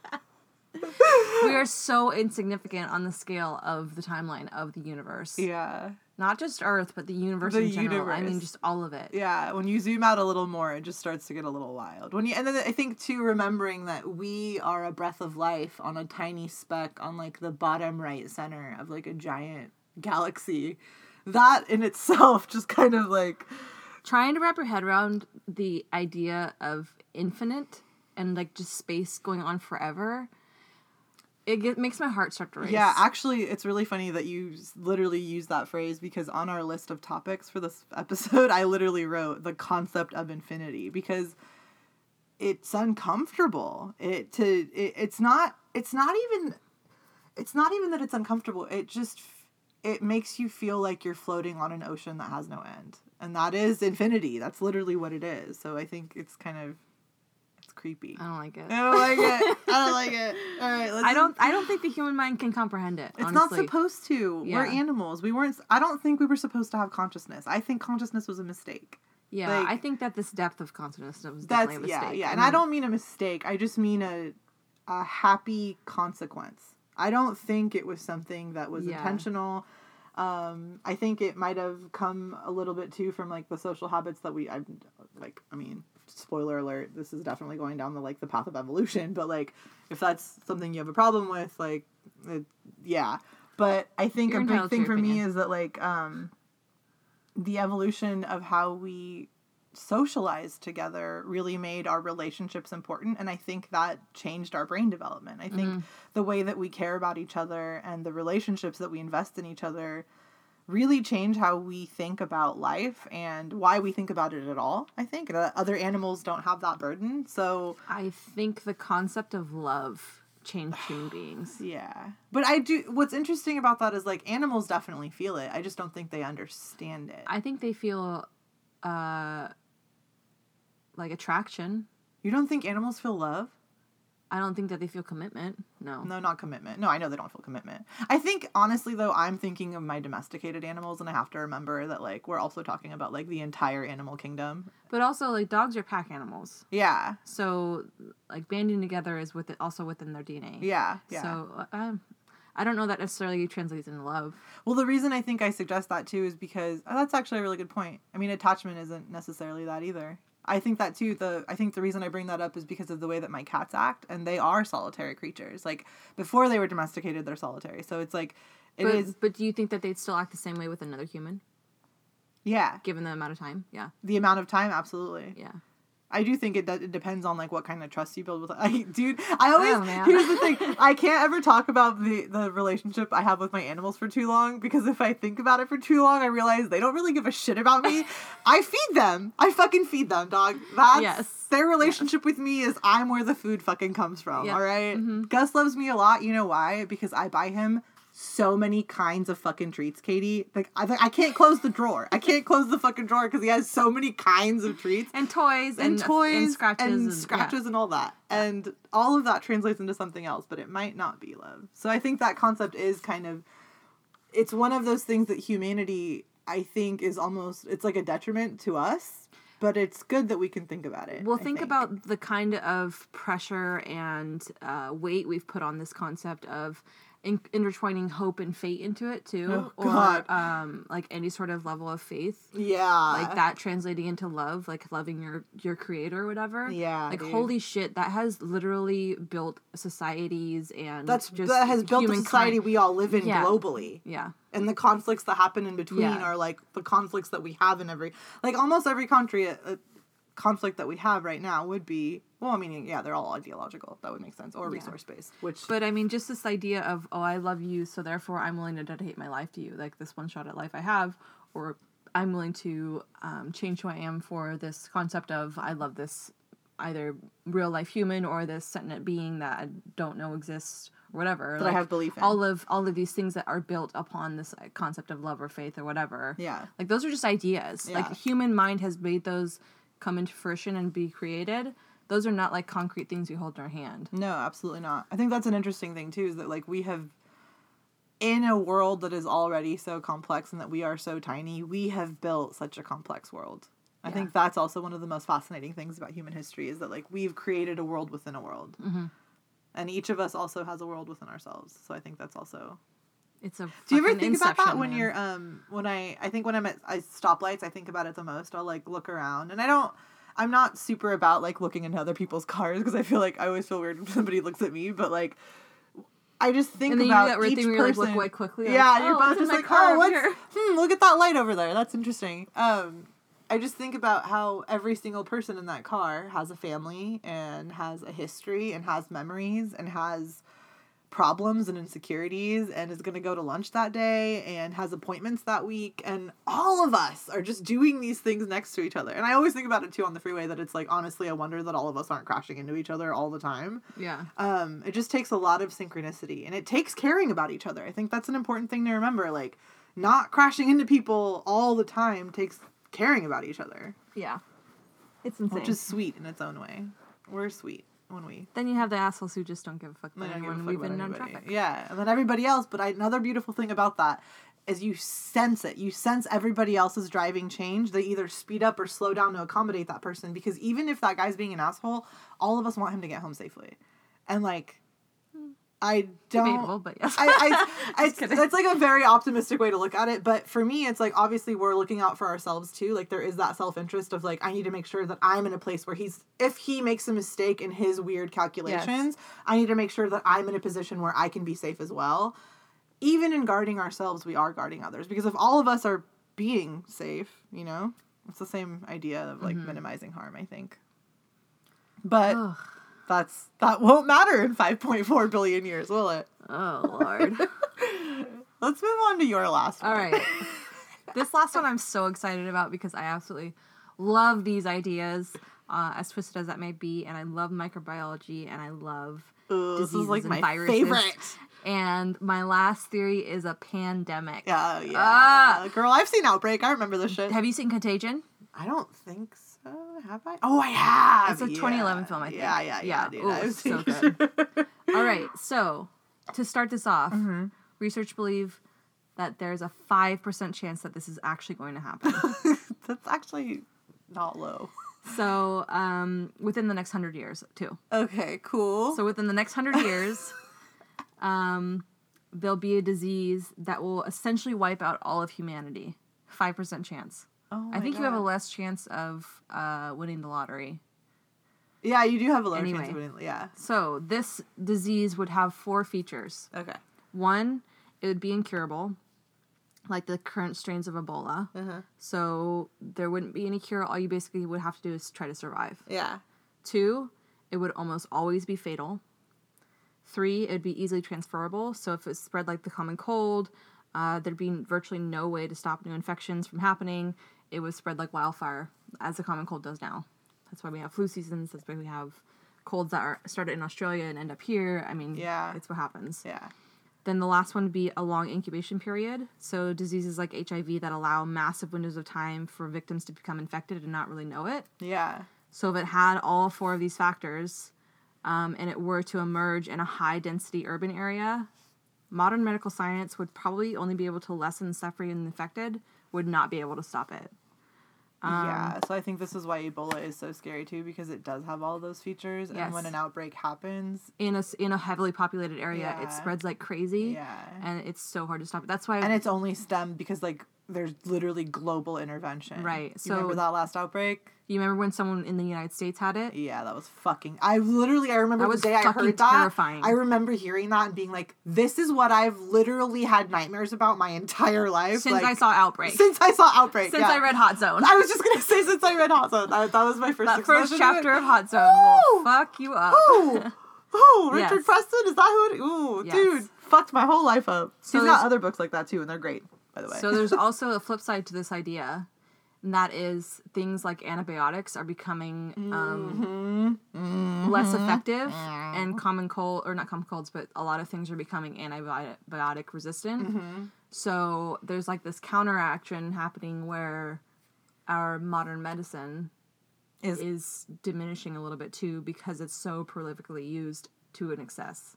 we are so insignificant on the scale of the timeline of the universe. yeah. Not just Earth, but the universe The in general. I mean just all of it. Yeah, when you zoom out a little more, it just starts to get a little wild. When you and then I think too remembering that we are a breath of life on a tiny speck on like the bottom right center of like a giant galaxy. That in itself just kind of like Trying to wrap your head around the idea of infinite and like just space going on forever. It get, makes my heart start to race. Yeah, actually, it's really funny that you literally use that phrase because on our list of topics for this episode, I literally wrote the concept of infinity because it's uncomfortable. It to it, it's not it's not even it's not even that it's uncomfortable. It just it makes you feel like you're floating on an ocean that has no end, and that is infinity. That's literally what it is. So I think it's kind of creepy. I don't like it. I don't like it. I don't like it. All right, let's I don't. I don't think the human mind can comprehend it. it's not supposed to. Yeah. We're animals. We weren't. I don't think we were supposed to have consciousness. I think consciousness was a mistake. Yeah, like- I think that this depth of consciousness was definitely a mistake. yeah. yeah, And I don't mean a mistake. I just mean a a happy consequence. I don't think it was something that was Yeah. intentional. Um, I think it might have come a little bit too from like the social habits that we. I like. I mean, spoiler alert. This is definitely going down the like the path of evolution. But like, if that's something you have a problem with, like, it, yeah. But I think You're a big thing for me is that like um, the evolution of how we socialized together really made our relationships important and i think that changed our brain development i think the way that we care about each other and the relationships that we invest in each other really change how we think about life and why we think about it at all i think. That other animals don't have that burden so I think the concept of love changed human beings. yeah. But i do what's interesting about that is like animals definitely feel it. I just don't think they understand it. I think they feel, uh, like attraction. you don't think animals feel love I don't think that they feel commitment. No. No, not commitment. No, I know they don't feel commitment. I think honestly though, I'm thinking of my domesticated animals and I have to remember that like we're also talking about like the entire animal kingdom. But also, like dogs are pack animals, Yeah. so like banding together is with it also within their DNA. Yeah. Yeah. So um, I don't know that necessarily translates into love. well, the reason I think I suggest that too is because oh, that's actually a really good point. I mean, attachment isn't necessarily that either. I think that too. The I think the reason I bring that up is because of the way that my cats act, and they are solitary creatures. Like before they were domesticated, they're solitary. So it's like it but, is. but do you think that they'd still act the same way with another human, Yeah, given the amount of time? Yeah. the amount of time, absolutely. Yeah. I do think it, does, it depends on like what kind of trust you build with. I, dude, I always Oh, here's the thing. I can't ever talk about the the relationship I have with my animals for too long because if I think about it for too long, I realize they don't really give a shit about me. I feed them. I fucking feed them, dog. That's Yes. their relationship with me is I'm where the food fucking comes from. Yep. All right? Mhm. Gus loves me a lot. You know why? Because I buy him so many kinds of fucking treats, Katie. Like I, I can't close the drawer. I can't close the fucking drawer because he has so many kinds of treats And toys and, and, toys and scratches and, and, yeah. scratches and all that and all of that translates into something else but it might not be love so i think that concept is kind of it's one of those things that humanity i think is almost it's like a detriment to us but it's good that we can think about it Well, I think, about the kind of pressure and uh, weight we've put on this concept of in- intertwining hope and fate into it too, Oh, or um, like any sort of level of faith, yeah like that translating into love, like loving your your creator or whatever. Yeah, like dude. holy shit, that has literally built societies and that's just that has built the society we all live in Yeah. globally Yeah, and the conflicts that happen in between Yeah. are like the conflicts that we have in every like almost every country a conflict that we have right now would be well i mean yeah they're all ideological that would make sense or resource based which But I mean, just this idea of, oh, I love you, so therefore I'm willing to dedicate my life to you, like this one shot at life I have, or I'm willing to um, change who I am for this concept of I love this either real life human or this sentient being that I don't know exists whatever. That I have belief in. All of all of these things that are built upon this concept of love or faith or whatever. yeah Like those are just ideas. Yeah. Like human mind has made those come into fruition and be created. Those are not like concrete things we hold in our hand. no absolutely not i think that's an interesting thing too is that like we have in a world that is already so complex and that we are so tiny we have built such a complex world i Yeah. think that's also one of the most fascinating things about human history is that like we've created a world within a world Mm-hmm. and each of us also has a world within ourselves so i think that's also It's a. Do you ever think about that when man. you're um when I I think when I'm at I, stoplights I think about it the most. I'll like look around and I don't I'm not super about like looking into other people's cars because I feel like I always feel weird when somebody looks at me, but like I just think And then you about do that each thing where you, like, person. look away quickly, like, yeah, "Oh, you're both just like, car oh, what's, hmm, look at that light over there. That's interesting. Um, I just think about how every single person in that car has a family and has a history and has memories and has problems and insecurities and is going to go to lunch that day and has appointments that week and all of us are just doing these things next to each other and i always think about it too on the freeway that it's like honestly i wonder that all of us aren't crashing into each other all the time Yeah. um, it just takes a lot of synchronicity and it takes caring about each other. I think that's an important thing to remember. Like, not crashing into people all the time takes caring about each other, Yeah. It's insane. which is sweet in its own way. We're sweet when we then you have the assholes who just don't give a fuck about don't give a anyone we've been on traffic. Yeah, and then everybody else. But I, another beautiful thing about that is you sense it. You sense everybody else's driving change. They either speed up or slow down to accommodate that person because even if that guy's being an asshole, all of us want him to get home safely. And like, I don't. Debatable, but yes. I, I, I that's like a very optimistic way to look at it. But for me, it's like obviously we're looking out for ourselves too. Like there is that self interest of like I need to make sure that I'm in a place where he's if he makes a mistake in his weird calculations, I need to make sure that I'm in a position where I can be safe as well. Even in guarding ourselves, we are guarding others because if all of us are being safe, you know, it's the same idea of like mm-hmm. minimizing harm. I think. But Ugh. That's that won't matter in 5.4 billion years, will it? Oh lord. Let's move on to your last one. All right. this last one I'm so excited about because I absolutely love these ideas, uh, as twisted as that may be, and I love microbiology and I love Ooh, this is diseases like and my viruses. favorite. And my last theory is a pandemic. Yeah, yeah. Ah. Girl, I've seen Outbreak. I remember this shit. Have you seen Contagion? I don't think so. Have I? Oh, I have. It's a 2011 film, I think. Yeah, yeah, yeah. Yeah. Ooh, I've so good. All right. So, to start this off, Mm-hmm. research believe that there's a 5% chance that this is actually going to happen. That's actually not low. so, um, within the next 100 years, too. Okay, cool. So within the next hundred years, um, there'll be a disease that will essentially wipe out all of humanity. Five percent chance. Oh I think you have a less chance of uh, winning the lottery. Yeah, you do have a lower Anyway. chance of winning. Yeah. So this disease would have four features. Okay. One, it would be incurable, like the current strains of Ebola. Uh-huh. So there wouldn't be any cure. All you basically would have to do is try to survive. Yeah. Two, it would almost always be fatal. Three, it'd be easily transferable. So if it spread like the common cold, uh, there'd be virtually no way to stop new infections from happening. It was spread like wildfire, as the common cold does now. That's why we have flu seasons. That's why we have colds that are started in Australia and end up here. I mean, Yeah. it's what happens. Yeah. Then the last one would be a long incubation period. So diseases like HIV that allow massive windows of time for victims to become infected and not really know it. Yeah. So if it had all four of these factors, um, and it were to emerge in a high density urban area, modern medical science would probably only be able to lessen suffering in the infected, would not be able to stop it. yeah. Um, so I think this is why Ebola is so scary too, because it does have all those features, yes. and when an outbreak happens, In a in a heavily populated area, Yeah. it spreads like crazy, yeah. and it's so hard to stop it. That's why and it's only stemmed because like there's literally global intervention. Right, You remember so- that last outbreak? you remember when someone in the United States had it. Yeah, that was fucking. I literally, I remember That the was day I heard that. terrifying. I remember hearing that and being like, "This is what I've literally had nightmares about my entire life." Since like, I saw Outbreak, Since I saw Outbreak. since yeah. I read Hot Zone, I was just gonna say since I read Hot Zone. That, that was my first. that first chapter it. of Hot Zone will fuck you up. Ooh, ooh, Richard Yes. Preston is that who? It, ooh, Yes. dude, fucked my whole life up. So He's got other books like that too, and they're great, by the way. So there's also a flip side to this idea, and that is things like antibiotics are becoming um, Mhm. less effective, and common cold or not common colds, but a lot of things are becoming antibiotic resistant. Mhm. So there's like this counteraction happening where our modern medicine Is- is diminishing a little bit too because it's so prolifically used to an excess.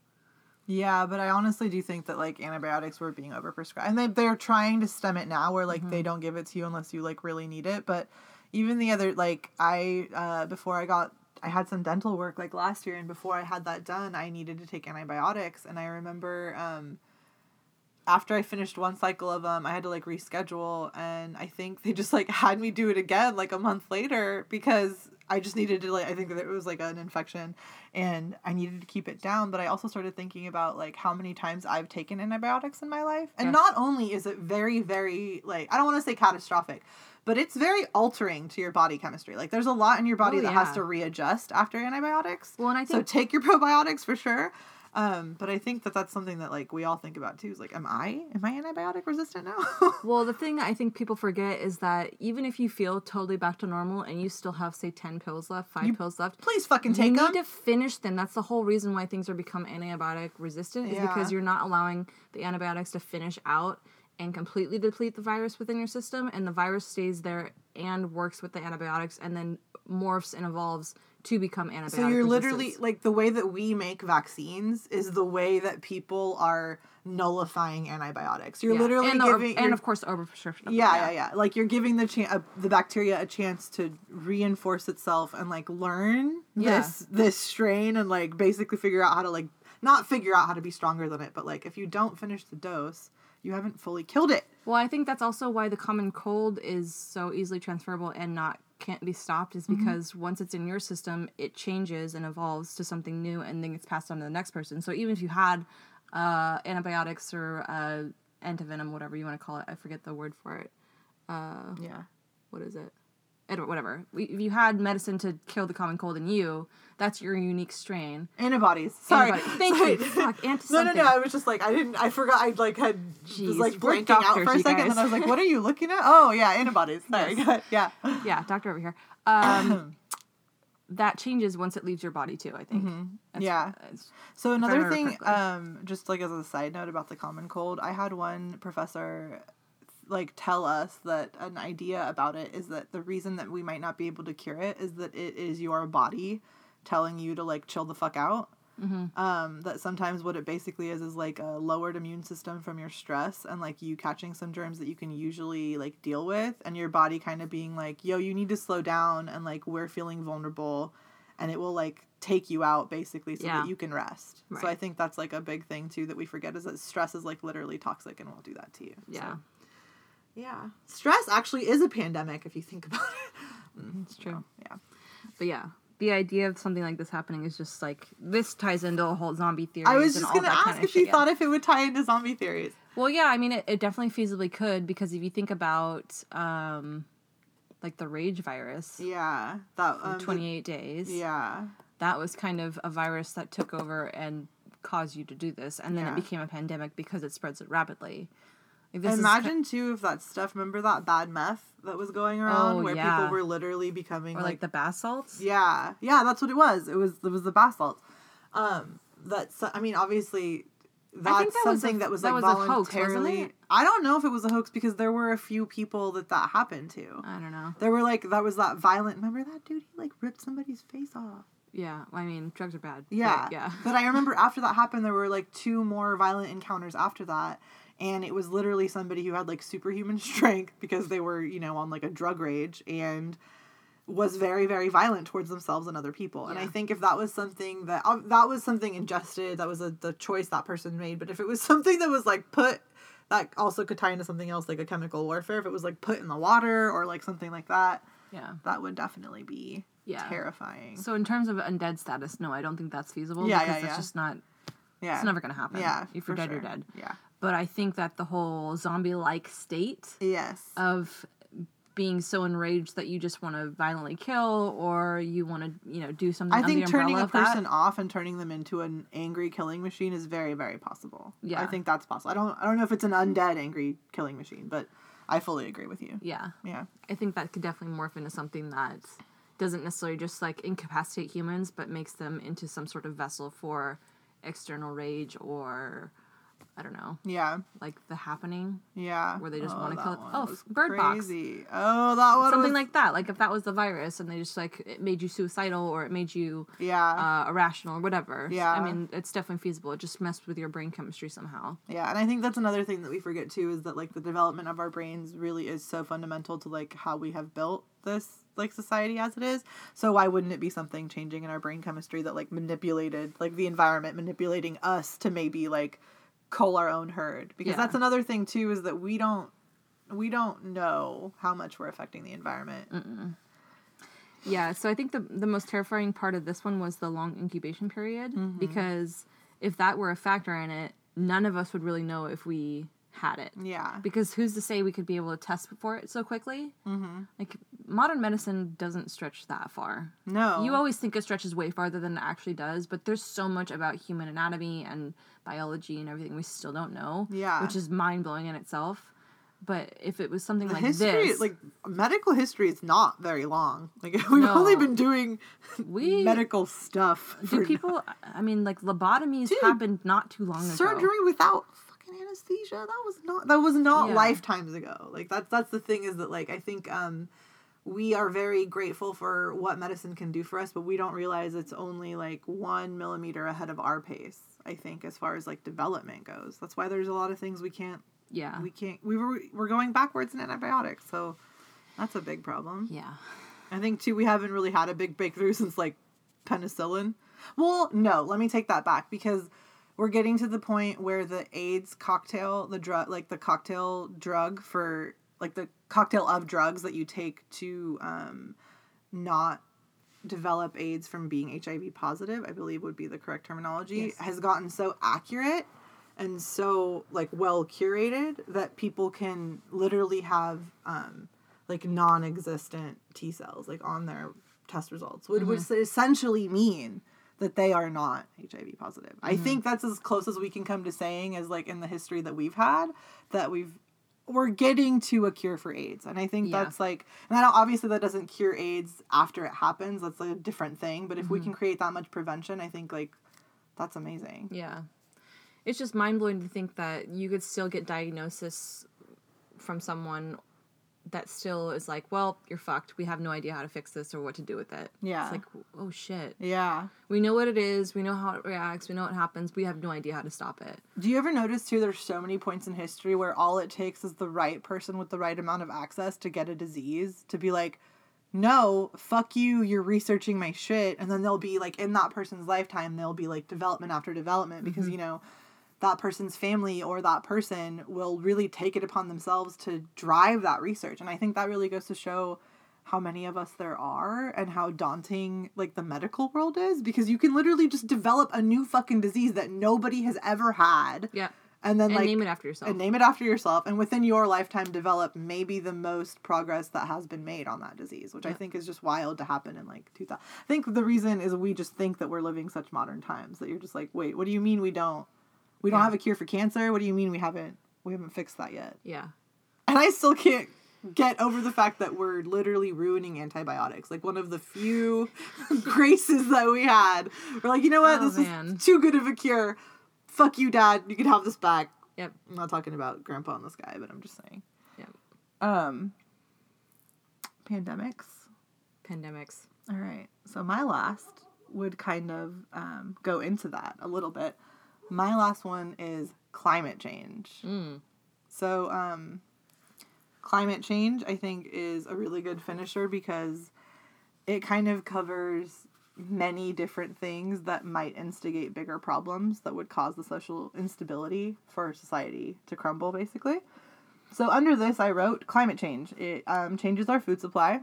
Yeah, but I honestly do think that like antibiotics were being overprescribed, and they they're trying to stem it now, where like Mm-hmm. they don't give it to you unless you like really need it. But even the other like I uh before I got I had some dental work like last year, and before I had that done, I needed to take antibiotics, and I remember um after I finished one cycle of them, I had to like reschedule, and I think they just like had me do it again like a month later because I just needed to like I think that it was like an infection, and I needed to keep it down. But I also started thinking about like how many times I've taken antibiotics in my life, and Yes. not only is it very very like I don't want to say catastrophic. But it's very altering to your body chemistry. Like there's a lot in your body Oh, that has to readjust after antibiotics. Well, and I So take your probiotics for sure. Um, but I think that that's something that like we all think about too. Is like, am I am I antibiotic resistant now? Well, the thing I think people forget is that even if you feel totally back to normal and you still have, say, 10 pills left, five You pills left, Please fucking take you take need them. to finish them. That's the whole reason why things are become antibiotic resistant is because you're not allowing the antibiotics to finish out and completely deplete the virus within your system, and the virus stays there and works with the antibiotics and then morphs and evolves to become antibiotic. so you're literally like the way that we make vaccines is the way that people are nullifying antibiotics. You're Yeah. literally and, the- giving and of course overprescription. yeah, them, yeah, yeah. Like you're giving the chan- uh, the bacteria a chance to reinforce itself and like learn Yeah. this this strain and like basically figure out how to like not figure out how to be stronger than it, but like if you don't finish the dose, you haven't fully killed it. Well, I think that's also why the common cold is so easily transferable and not can't be stopped is Mm-hmm. because once it's in your system, it changes and evolves to something new and then gets passed on to the next person. So even if you had uh, antibiotics or uh, antivenom, whatever you want to call it, I forget the word for it. Yeah. What is it? Don't, whatever. If you had medicine to kill the common cold in you, that's your unique strain. Antibodies. Sorry. Antibody- Thank Sorry. you. Fuck, anti No, no, no. I was just like, I didn't, I forgot. I like had, was Jeez, like we're blanking out for a second. And I was like, what are you looking at? Oh, yeah, antibodies. Sorry. Yes. yeah. Yeah, doctor over here. Um, that changes once it leaves your body too. I think. Mm-hmm. Yeah. So another thing, um, just like as a side note about the common cold, I had one professor like tell us that an idea about it is that the reason that we might not be able to cure it is that it is your body telling you to like chill the fuck out. Um, that sometimes what it basically is is like a lowered immune system from your stress and like you catching some germs that you can usually like deal with and your body kind of being like, yo, you need to slow down and like we're feeling vulnerable and it will like take you out basically so Yeah. that you can rest. So I think that's like a big thing too that we forget is that stress is like literally toxic and will do that to you. So, yeah. Stress actually is a pandemic if you think about it. It's true. Yeah. But yeah, the idea of something like this happening is just like this ties into a whole zombie theory. I was just gonna ask if you thought if it would tie into zombie theories. Well, yeah, I mean, it, it definitely feasibly could because if you think about, um, like the rage virus, Yeah. That um, the- 28 days, Yeah. that was kind of a virus that took over and caused you to do this, and then Yeah. it became a pandemic because it spreads it rapidly. Like, Imagine too if that stuff. Remember that bad meth that was going around Oh, where yeah. people were literally becoming or like, the bath salts. Yeah, yeah, that's what it was. It was it was the bath salts. Um, that's I mean, obviously, that's that was a- something that was that like was hoax, voluntarily. it? I don't know if it was a hoax because there were a few people that that happened to. I don't know. There were like that was that violent. Remember that dude? He like ripped somebody's face off. Yeah, I mean, drugs are bad. but Yeah, yeah. But I remember after that happened, there were like two more violent encounters after that, and it was literally somebody who had like superhuman strength because they were you know on like a drug rage and was very very violent towards themselves and other people. And I think if that was something that uh, that was something ingested, that was a, the choice that person made. But if it was something that was like put that also could tie into something else like a chemical warfare if it was like put in the water or like something like that Yeah. that would definitely be Yeah. terrifying So in terms of undead status, no, I don't think that's feasible Yeah, because yeah, it's yeah. just not. yeah It's never gonna happen. yeah if you're dead, sure. you're dead. yeah But I think that the whole zombie-like state yes of being so enraged that you just want to violently kill or you want to, you know, do something I think turning a of that. person off and turning them into an angry killing machine is very, very possible. Yeah. I think that's possible. I don't I don't know if it's an undead angry killing machine, but I fully agree with you. Yeah. Yeah. I think that could definitely morph into something that doesn't necessarily just like incapacitate humans, but makes them into some sort of vessel for external rage or I don't know, Yeah. like the happening, Yeah. Where they just wanna kill- one oh, Bird Box. Oh, that one something was, like that. Like if that was the virus and they just like it made you suicidal or it made you Yeah. uh, irrational or whatever. Yeah. I mean, it's definitely feasible. It just messed with your brain chemistry somehow. Yeah, and I think that's another thing that we forget too is that like the development of our brains really is so fundamental to like how we have built this like society as it is. So why wouldn't it be something changing in our brain chemistry that like manipulated like the environment manipulating us to maybe like cull our own herd? Because Yeah. that's another thing too is that we don't we don't know how much we're affecting the environment. Mm. Yeah, so I think the the most terrifying part of this one was the long incubation period Mm-hmm. because if that were a factor in it, none of us would really know if we had it. Yeah. Because who's to say we could be able to test for it so quickly? Mm-hmm. Like modern medicine doesn't stretch that far. No. You always think it stretches way farther than it actually does, but there's so much about human anatomy and biology and everything we still don't know. Yeah. Which is mind blowing in itself. But if it was something the like history this, like medical history is not very long. Like we've No. only been doing we medical stuff do people. I mean, like lobotomies Dude, happened not too long ago. surgery without fucking anesthesia that was not that was not Yeah. lifetimes ago like that's that's the thing is that like i think um we are very grateful for what medicine can do for us but we don't realize it's only like one millimeter ahead of our pace i think as far as like development goes that's why there's a lot of things we can't Yeah. we can't we were we're going backwards in antibiotics so that's a big problem yeah. I think too we haven't really had a big breakthrough since like penicillin. Well, no, let me take that back because we're getting to the point where the AIDS cocktail, the drug like the cocktail drug for like the cocktail of drugs that you take to um not develop AIDS from being HIV positive, I believe would be the correct terminology, Yes. has gotten so accurate and so like well curated that people can literally have um like non-existent T cells like on their test results, which would essentially mean that they are not HIV positive. I mm-hmm. think that's as close as we can come to saying as like in the history that we've had that we've we're getting to a cure for AIDS. And I think Yeah. that's like and I don't obviously that doesn't cure AIDS after it happens. That's like a different thing, but if we mm-hmm. can create that much prevention, I think like that's amazing. Yeah. It's just mind blowing to think that you could still get diagnosis from someone that still is like, well, you're fucked. We have no idea how to fix this or what to do with it. Yeah. It's like, oh shit. Yeah. We know what it is. We know how it reacts. We know what happens. We have no idea how to stop it. Do you ever notice too? There's so many points in history where all it takes is the right person with the right amount of access to get a disease to be like, no, fuck you, you're researching my shit. And then they'll be like, in that person's lifetime, there'll be like development after development because, mm-hmm. you know, that person's family or that person will really take it upon themselves to drive that research. And I think that really goes to show how many of us there are and how daunting like the medical world is because you can literally just develop a new fucking disease that nobody has ever had. Yeah. And then And like name it after yourself. and name it after yourself and within your lifetime develop maybe the most progress that has been made on that disease which i think is just wild to happen in like 2000 i think the reason is we just think that we're living such modern times that you're just like wait what do you mean we don't we don't Yeah. have a cure for cancer what do you mean we haven't we haven't fixed that yet yeah. and i still can't get over the fact that we're literally ruining antibiotics like one of the few graces that we had we're like you know what Oh, this man. is too good of a cure fuck you dad you can have this back Yep. I'm not talking about grandpa in the sky, but I'm just saying. Yep. Um pandemics. Pandemics. All right. So my last would kind of um, go into that a little bit. My last one is climate change. Mm. So um climate change I think is a really good finisher because it kind of covers many different things that might instigate bigger problems that would cause the social instability for society to crumble basically. So under this i wrote climate change. It um, changes our food supply.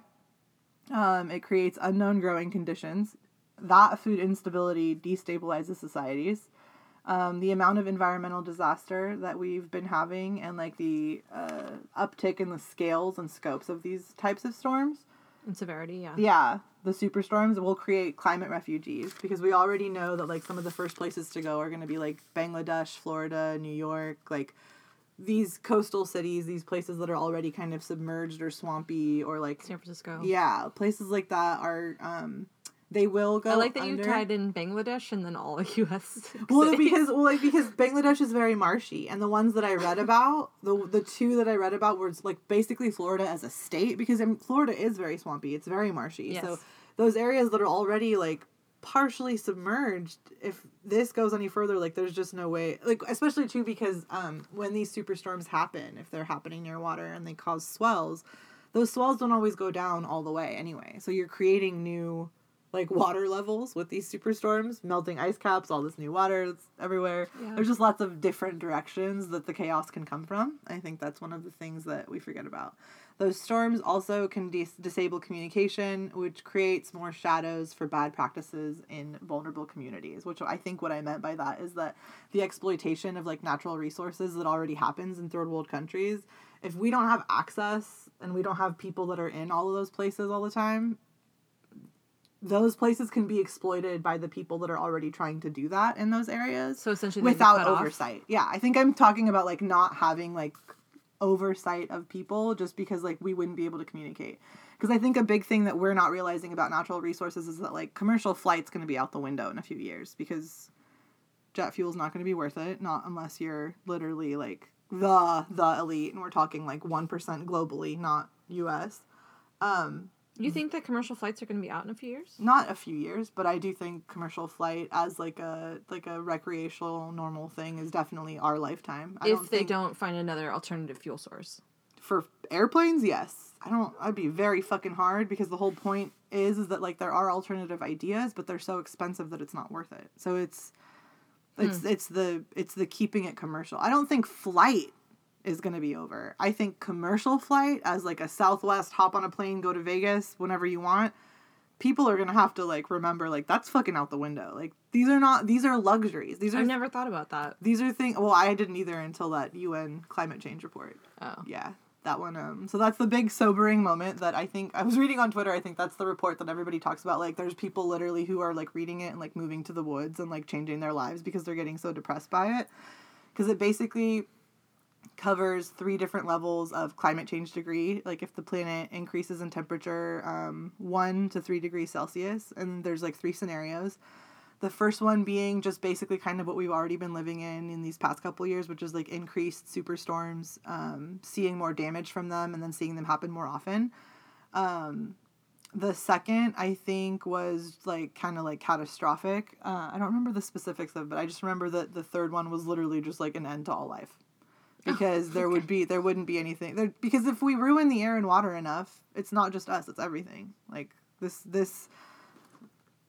Um, it creates unknown growing conditions. That food instability destabilizes societies um, the amount of environmental disaster that we've been having and like the uh, uptick in the scales and scopes of these types of storms and severity, yeah. yeah, the superstorms will create climate refugees because we already know that like some of the first places to go are going to be like Bangladesh, Florida, New York, like these coastal cities, these places that are already kind of submerged or swampy or like San Francisco. yeah, places like that are um they will go I like that under. you tied in Bangladesh and then all the U.S. well cities. because well like because Bangladesh is very marshy and the ones that I read about the the two that I read about were like basically Florida as a state because Florida is very swampy it's very marshy Yes. so those areas that are already like partially submerged if this goes any further like there's just no way like especially too because um when these superstorms happen if they're happening near water and they cause swells those swells don't always go down all the way anyway so you're creating new like water levels with these superstorms melting ice caps all this new water that's everywhere. Yeah. there's just lots of different directions that the chaos can come from. I think that's one of the things that we forget about. Those storms also can dis- disable communication which creates more shadows for bad practices in vulnerable communities which i think what i meant by that is that the exploitation of like natural resources that already happens in third world countries if we don't have access and we don't have people that are in all of those places all the time those places can be exploited by the people that are already trying to do that in those areas so essentially without cut off. oversight. Yeah, I think I'm talking about like not having like oversight of people just because like we wouldn't be able to communicate. Because I think a big thing that we're not realizing about natural resources is that like commercial flight's going to be out the window in a few years because jet fuel's not going to be worth it, not unless you're literally like the the elite and we're talking like 1% globally, not US. Um You mm. think that commercial flights are going to be out in a few years? not a few years, but I do think commercial flight as like a like a recreational normal thing is definitely our lifetime. I if don't they don't find another alternative fuel source. for airplanes, yes. I don't I'd be very fucking hard because the whole point is is that like there are alternative ideas, but they're so expensive that it's not worth it. So it's it's hmm. it's the it's the keeping it commercial. I don't think flight is going to be over. I think commercial flight as like a Southwest hop on a plane go to Vegas whenever you want. People are going to have to like remember like that's fucking out the window. Like these are not these are luxuries. These are I've never thought about that. these are things well I didn't either until that UN climate change report Oh. yeah that one um so that's the big sobering moment that i think i was reading on twitter i think that's the report that everybody talks about like there's people literally who are like reading it and like moving to the woods and like changing their lives because they're getting so depressed by it because it basically covers three different levels of climate change degree like if the planet increases in temperature um, one to three degrees celsius and there's like three scenarios the first one being just basically kind of what we've already been living in in these past couple years, which is like increased superstorms, um, seeing more damage from them, and then seeing them happen more often. Um, the second, I think, was like kind of like catastrophic. Uh, I don't remember the specifics of, it, but I just remember that the third one was literally just like an end to all life, Oh, because there would be there wouldn't be anything there because if we ruin the air and water enough, it's not just us, it's everything. Like this this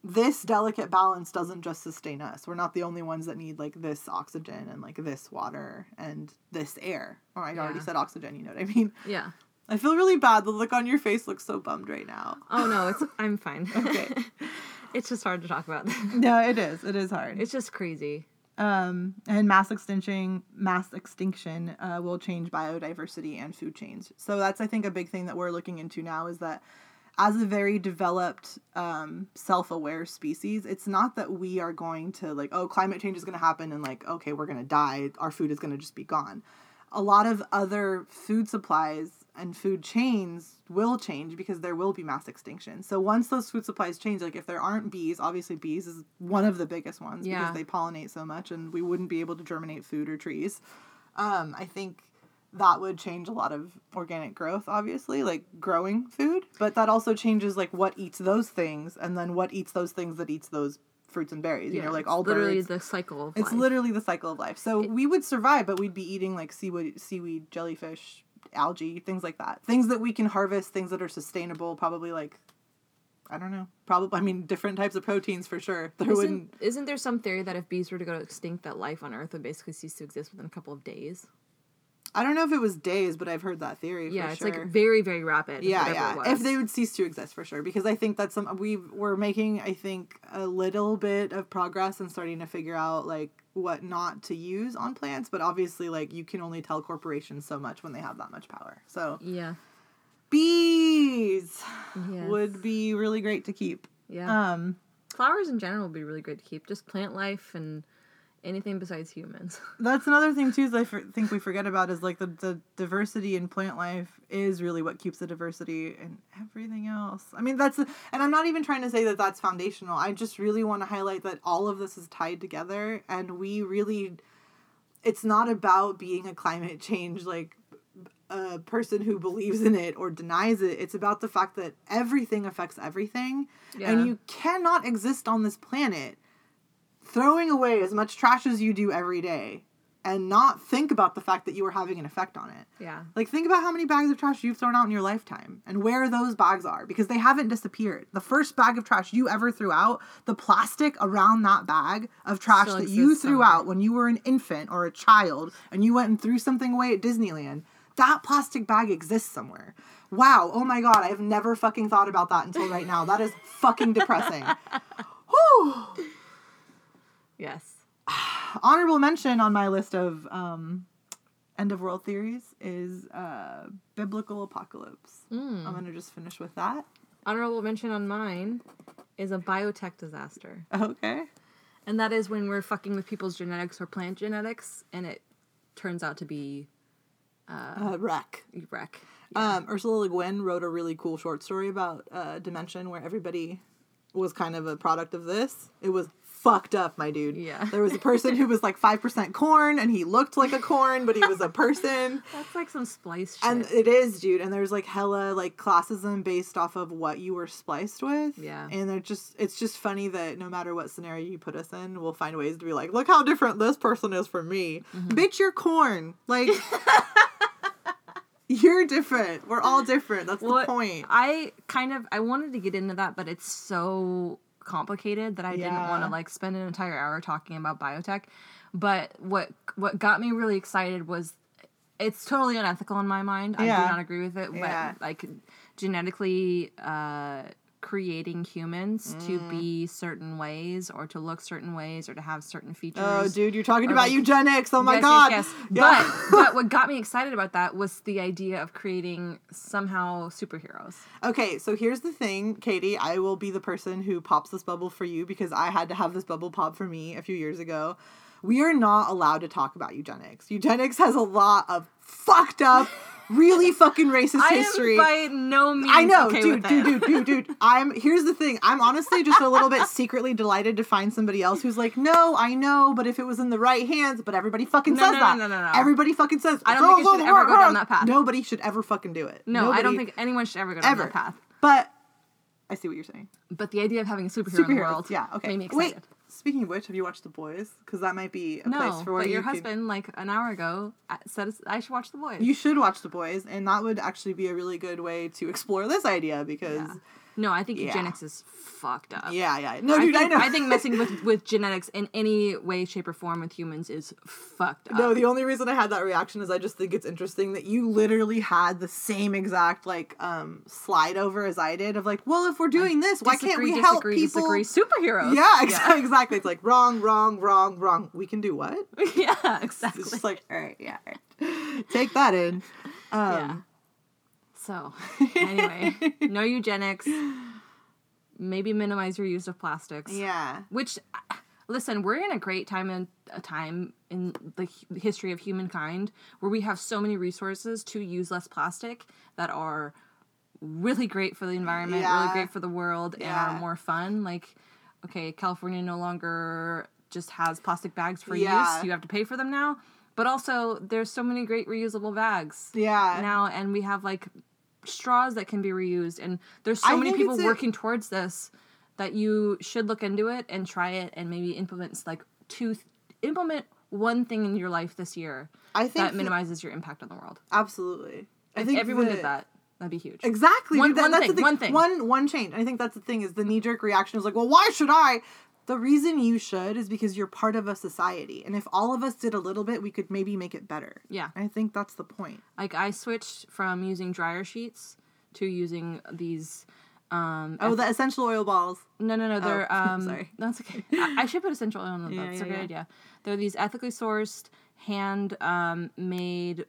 this delicate balance doesn't just sustain us. We're not the only ones that need like this oxygen and like this water and this air. Or I already said oxygen, you know what I mean? Yeah. I feel really bad. The look on your face looks so bummed right now. Oh no, it's I'm fine. Okay. it's just hard to talk about. No, it is. It is hard. it's just crazy. Um, and mass extinction mass extinction uh, will change biodiversity and food chains. So that's i think a big thing that we're looking into now is that as a very developed um, self-aware species it's not that we are going to like oh climate change is going to happen and like okay we're going to die. Our food is going to just be gone. A lot of other food supplies and food chains will change because there will be mass extinction. So once those food supplies change, like if there aren't bees, obviously bees is one of the biggest ones Yeah. because they pollinate so much and we wouldn't be able to germinate food or trees. Um, I think that would change a lot of organic growth, obviously, like growing food. But that also changes like what eats those things and then what eats those things that eats those fruits and berries. Yeah, You know, like all literally birds. the cycle of It's life. literally the cycle of life. So we would survive, but we'd be eating like seaweed, seaweed, jellyfish, algae, things like that. Things that we can harvest, things that are sustainable. Probably like, I don't know. Probably, I mean, different types of proteins for sure. There wouldn't. Isn't, isn't there some theory that if bees were to go extinct, that life on Earth would basically cease to exist within a couple of days? I don't know if it was days, but I've heard that theory. yeah, it's sure. like very, very rapid. yeah, yeah. It was. If they would cease to exist for sure, because I think that's some we we're making. I think a little bit of progress and starting to figure out like what not to use on plants. But obviously, like you can only tell corporations so much when they have that much power. So Yeah. bees Yes. would be really great to keep. Yeah. Um, Flowers in general would be really great to keep. Just plant life and anything besides humans. that's another thing too. Is I for, think we forget about is like the the diversity in plant life is really what keeps the diversity in everything else. I mean that's and I'm not even trying to say that that's foundational. I just really want to highlight that all of this is tied together, and we really. It's not about being a climate change like a person who believes in it or denies it. It's about the fact that everything affects everything, Yeah. and you cannot exist on this planet throwing away as much trash as you do every day and not think about the fact that you are having an effect on it. Yeah. Like think about how many bags of trash you've thrown out in your lifetime and where those bags are because they haven't disappeared. The first bag of trash you ever threw out, the plastic around that bag of trash Still that you threw somewhere. out when you were an infant or a child and you went and threw something away at Disneyland, that plastic bag exists somewhere. Wow, oh my god, I have never fucking thought about that until right now. That is fucking depressing. Whew Yes. honorable mention on my list of um, end of world theories is uh, biblical apocalypse. Mm. I'm gonna just finish with that. Honorable mention on mine is a biotech disaster. Okay. And that is when we're fucking with people's genetics or plant genetics and it turns out to be Uh, wreck. a wreck. Um, Ursula Le Guin wrote a really cool short story about uh, Dimension where everybody was kind of a product of this. It was fucked up, my dude. Yeah. There was a person who was like 5% corn and he looked like a corn, but he was a person. That's like some splice shit. And it is, dude. And there's like hella like classism based off of what you were spliced with. Yeah. And they're just it's just funny that no matter what scenario you put us in, we'll find ways to be like, look how different this person is from me. Mm-hmm. Bitch, you're corn. Like you're different. We're all different. That's Well, the point. I kind of I wanted to get into that, but it's so complicated that I didn't want to like spend an entire hour talking about biotech. But what what got me really excited was it's totally unethical in my mind. I do not agree with it. Yeah. But like genetically uh creating humans to Mm. be certain ways or to look certain ways or to have certain features. Oh, dude, you're talking Or, about like- eugenics. Oh my Yes, god. Yes, yes. Yeah. But but what got me excited about that was the idea of creating somehow superheroes. Okay, so here's the thing, Katie. I will be the person who pops this bubble for you because I had to have this bubble pop for me a few years ago. We are not allowed to talk about eugenics. Eugenics has a lot of fucked up, really fucking racist I history. by no means I know, okay dude, dude, dude, dude, dude. I'm here's the thing. I'm honestly just a little bit secretly delighted to find somebody else who's like, no, I know, but if it was in the right hands, but everybody fucking No, says no, that. no, no, no. Everybody fucking says. I don't think it should ever go down that path. Nobody should ever fucking do it. No, I don't think anyone should ever go down ever. that path. But I see what you're saying. But the idea of having a superhero in the world yeah, okay. made me Wait, excited. Speaking of which, have you watched The Boys? Because that might be a place for where but your can- husband, like an hour ago, uh, said I should watch The Boys. You should watch The Boys, and that would actually be a really good way to explore this idea because Yeah. No, I think Yeah. eugenics is fucked up. Yeah, yeah. No, I dude, I, think, know. I think messing with, with genetics in any way, shape, or form with humans is fucked up. No, the only reason I had that reaction is I just think it's interesting that you literally had the same exact like um slide over as I did of like, well, if we're doing this, why can't we Disagree, help people? disagree. Superheroes. Yeah, exactly. exactly. It's like wrong, wrong, wrong, wrong. We can do what? yeah, exactly. It's just like, all right, yeah, all right. take that in. yeah. So, anyway, no eugenics. Maybe minimize your use of plastics. yeah, Which, listen, we're in a great time in a time in the history of humankind where we have so many resources to use less plastic that are really great for the environment, really great for the world, and are more fun. Like, okay, California no longer just has plastic bags for Yeah. use. You have to pay for them now. But also, there's so many great reusable bags yeah. now, and we have like straws that can be reused, and there's so I many people a- working towards this that you should look into it and try it, and maybe implement like two, implement one thing in your life this year I think that that- minimizes your impact on the world. absolutely. I If think everyone that- did that, that'd be huge. Exactly. One- that- one that's thing, the thing. one thing. One one change. I think that's the thing is the knee jerk reaction is like, well, why should I? The reason you should is because you're part of a society, and if all of us did a little bit, we could maybe make it better. Yeah. I think that's the point. Like I switched from using dryer sheets to using these. Um, Oh, the essential oil balls. No, no, no. They're Oh, um. sorry. That's okay. I, I should put essential oil in them. Yeah, That's yeah, a good yeah. idea. They're these ethically sourced, hand um, made,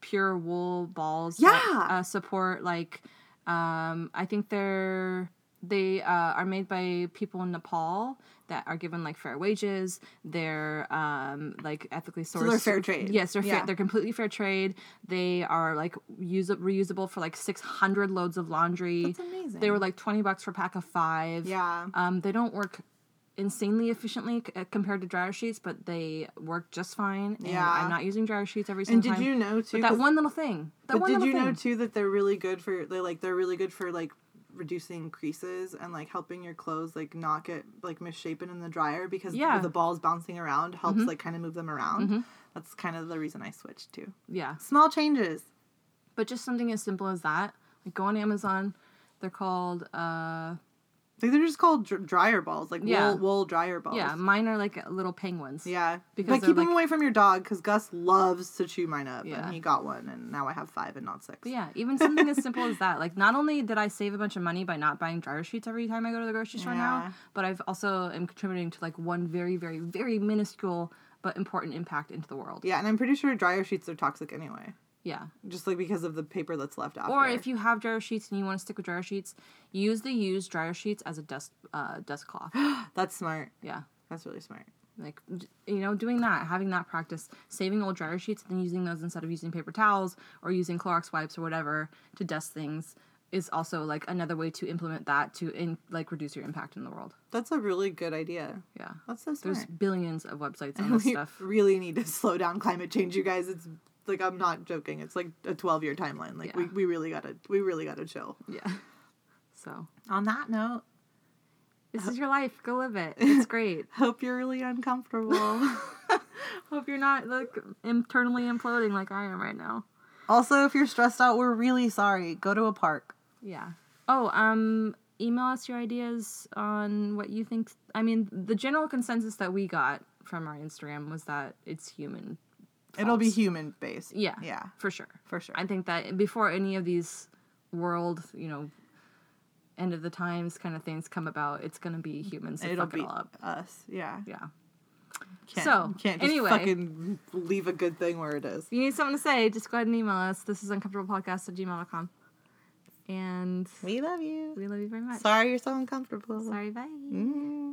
pure wool balls. that, uh, support like, um. I think they're they uh, are made by people in Nepal that are given like fair wages. They're um like ethically sourced. So they're fair trade. Yes, they're Yeah. fair. They're completely fair trade. They are like use reusable for like six hundred loads of laundry. That's amazing. They were like twenty bucks for a pack of five. Yeah. Um, they don't work insanely efficiently c- uh, compared to dryer sheets, but they work just fine. And Yeah. I'm not using dryer sheets every single time. And did time. you know too? That one little thing. That but one did little you know thing. too that they're really good for they like they're really good for like reducing creases and like helping your clothes like not get like misshapen in the dryer because Yeah. the balls bouncing around helps like kind of move them around. Mhm. That's kind of the reason I switched to Yeah, small changes. but just something as simple as that. Like go on Amazon. They're called uh Like they're just called dr- dryer balls, like Yeah. wool wool dryer balls. yeah, mine are like uh, little penguins. Yeah, Because but keep them away from your dog because Gus loves to chew mine up, Yeah. and he got one, and now I have five and not six. But yeah, even something as simple as that. Like, not only did I save a bunch of money by not buying dryer sheets every time I go to the grocery store Yeah. now, but I've also am contributing to like one very, very, very minuscule but important impact into the world. Yeah, and I'm pretty sure dryer sheets are toxic anyway, Yeah. just like because of the paper that's left after. Or if you have dryer sheets and you want to stick with dryer sheets, use the used dryer sheets as a dust uh, dust cloth. that's smart. Yeah. That's really smart. Like you know, doing that, having that practice, saving old dryer sheets and then using those instead of using paper towels or using Clorox wipes or whatever to dust things is also like another way to implement that to in like reduce your impact in the world. That's a really good idea. Yeah. That's so smart. There's billions of websites on this stuff. really need to slow down climate change, you guys. It's like I'm not joking. It's like a 12 year timeline. Like we, we really gotta we really gotta chill. Yeah. So On that note, this is your life. Go live it. It's great. hope you're really uncomfortable. Hope you're not like internally imploding like I am right now. also, if you're stressed out, we're really sorry. Go to a park. Yeah. Oh, um, email us your ideas on what you think. I mean, the general consensus that we got from our Instagram was that it's human. It'll be human based. Yeah. Yeah, For sure. for sure. I think that before any of these world, you know, end of the times kind of things come about, it's gonna be humans that It'll fuck be it all up. us. Yeah. Yeah. Can't, So, can't just anyway. fucking leave a good thing where it is. If you need something to say, just go ahead and email us. This is uncomfortablepodcast at gmail.com. And We love you. we love you very much. Sorry you're so uncomfortable. Sorry, bye. Mm.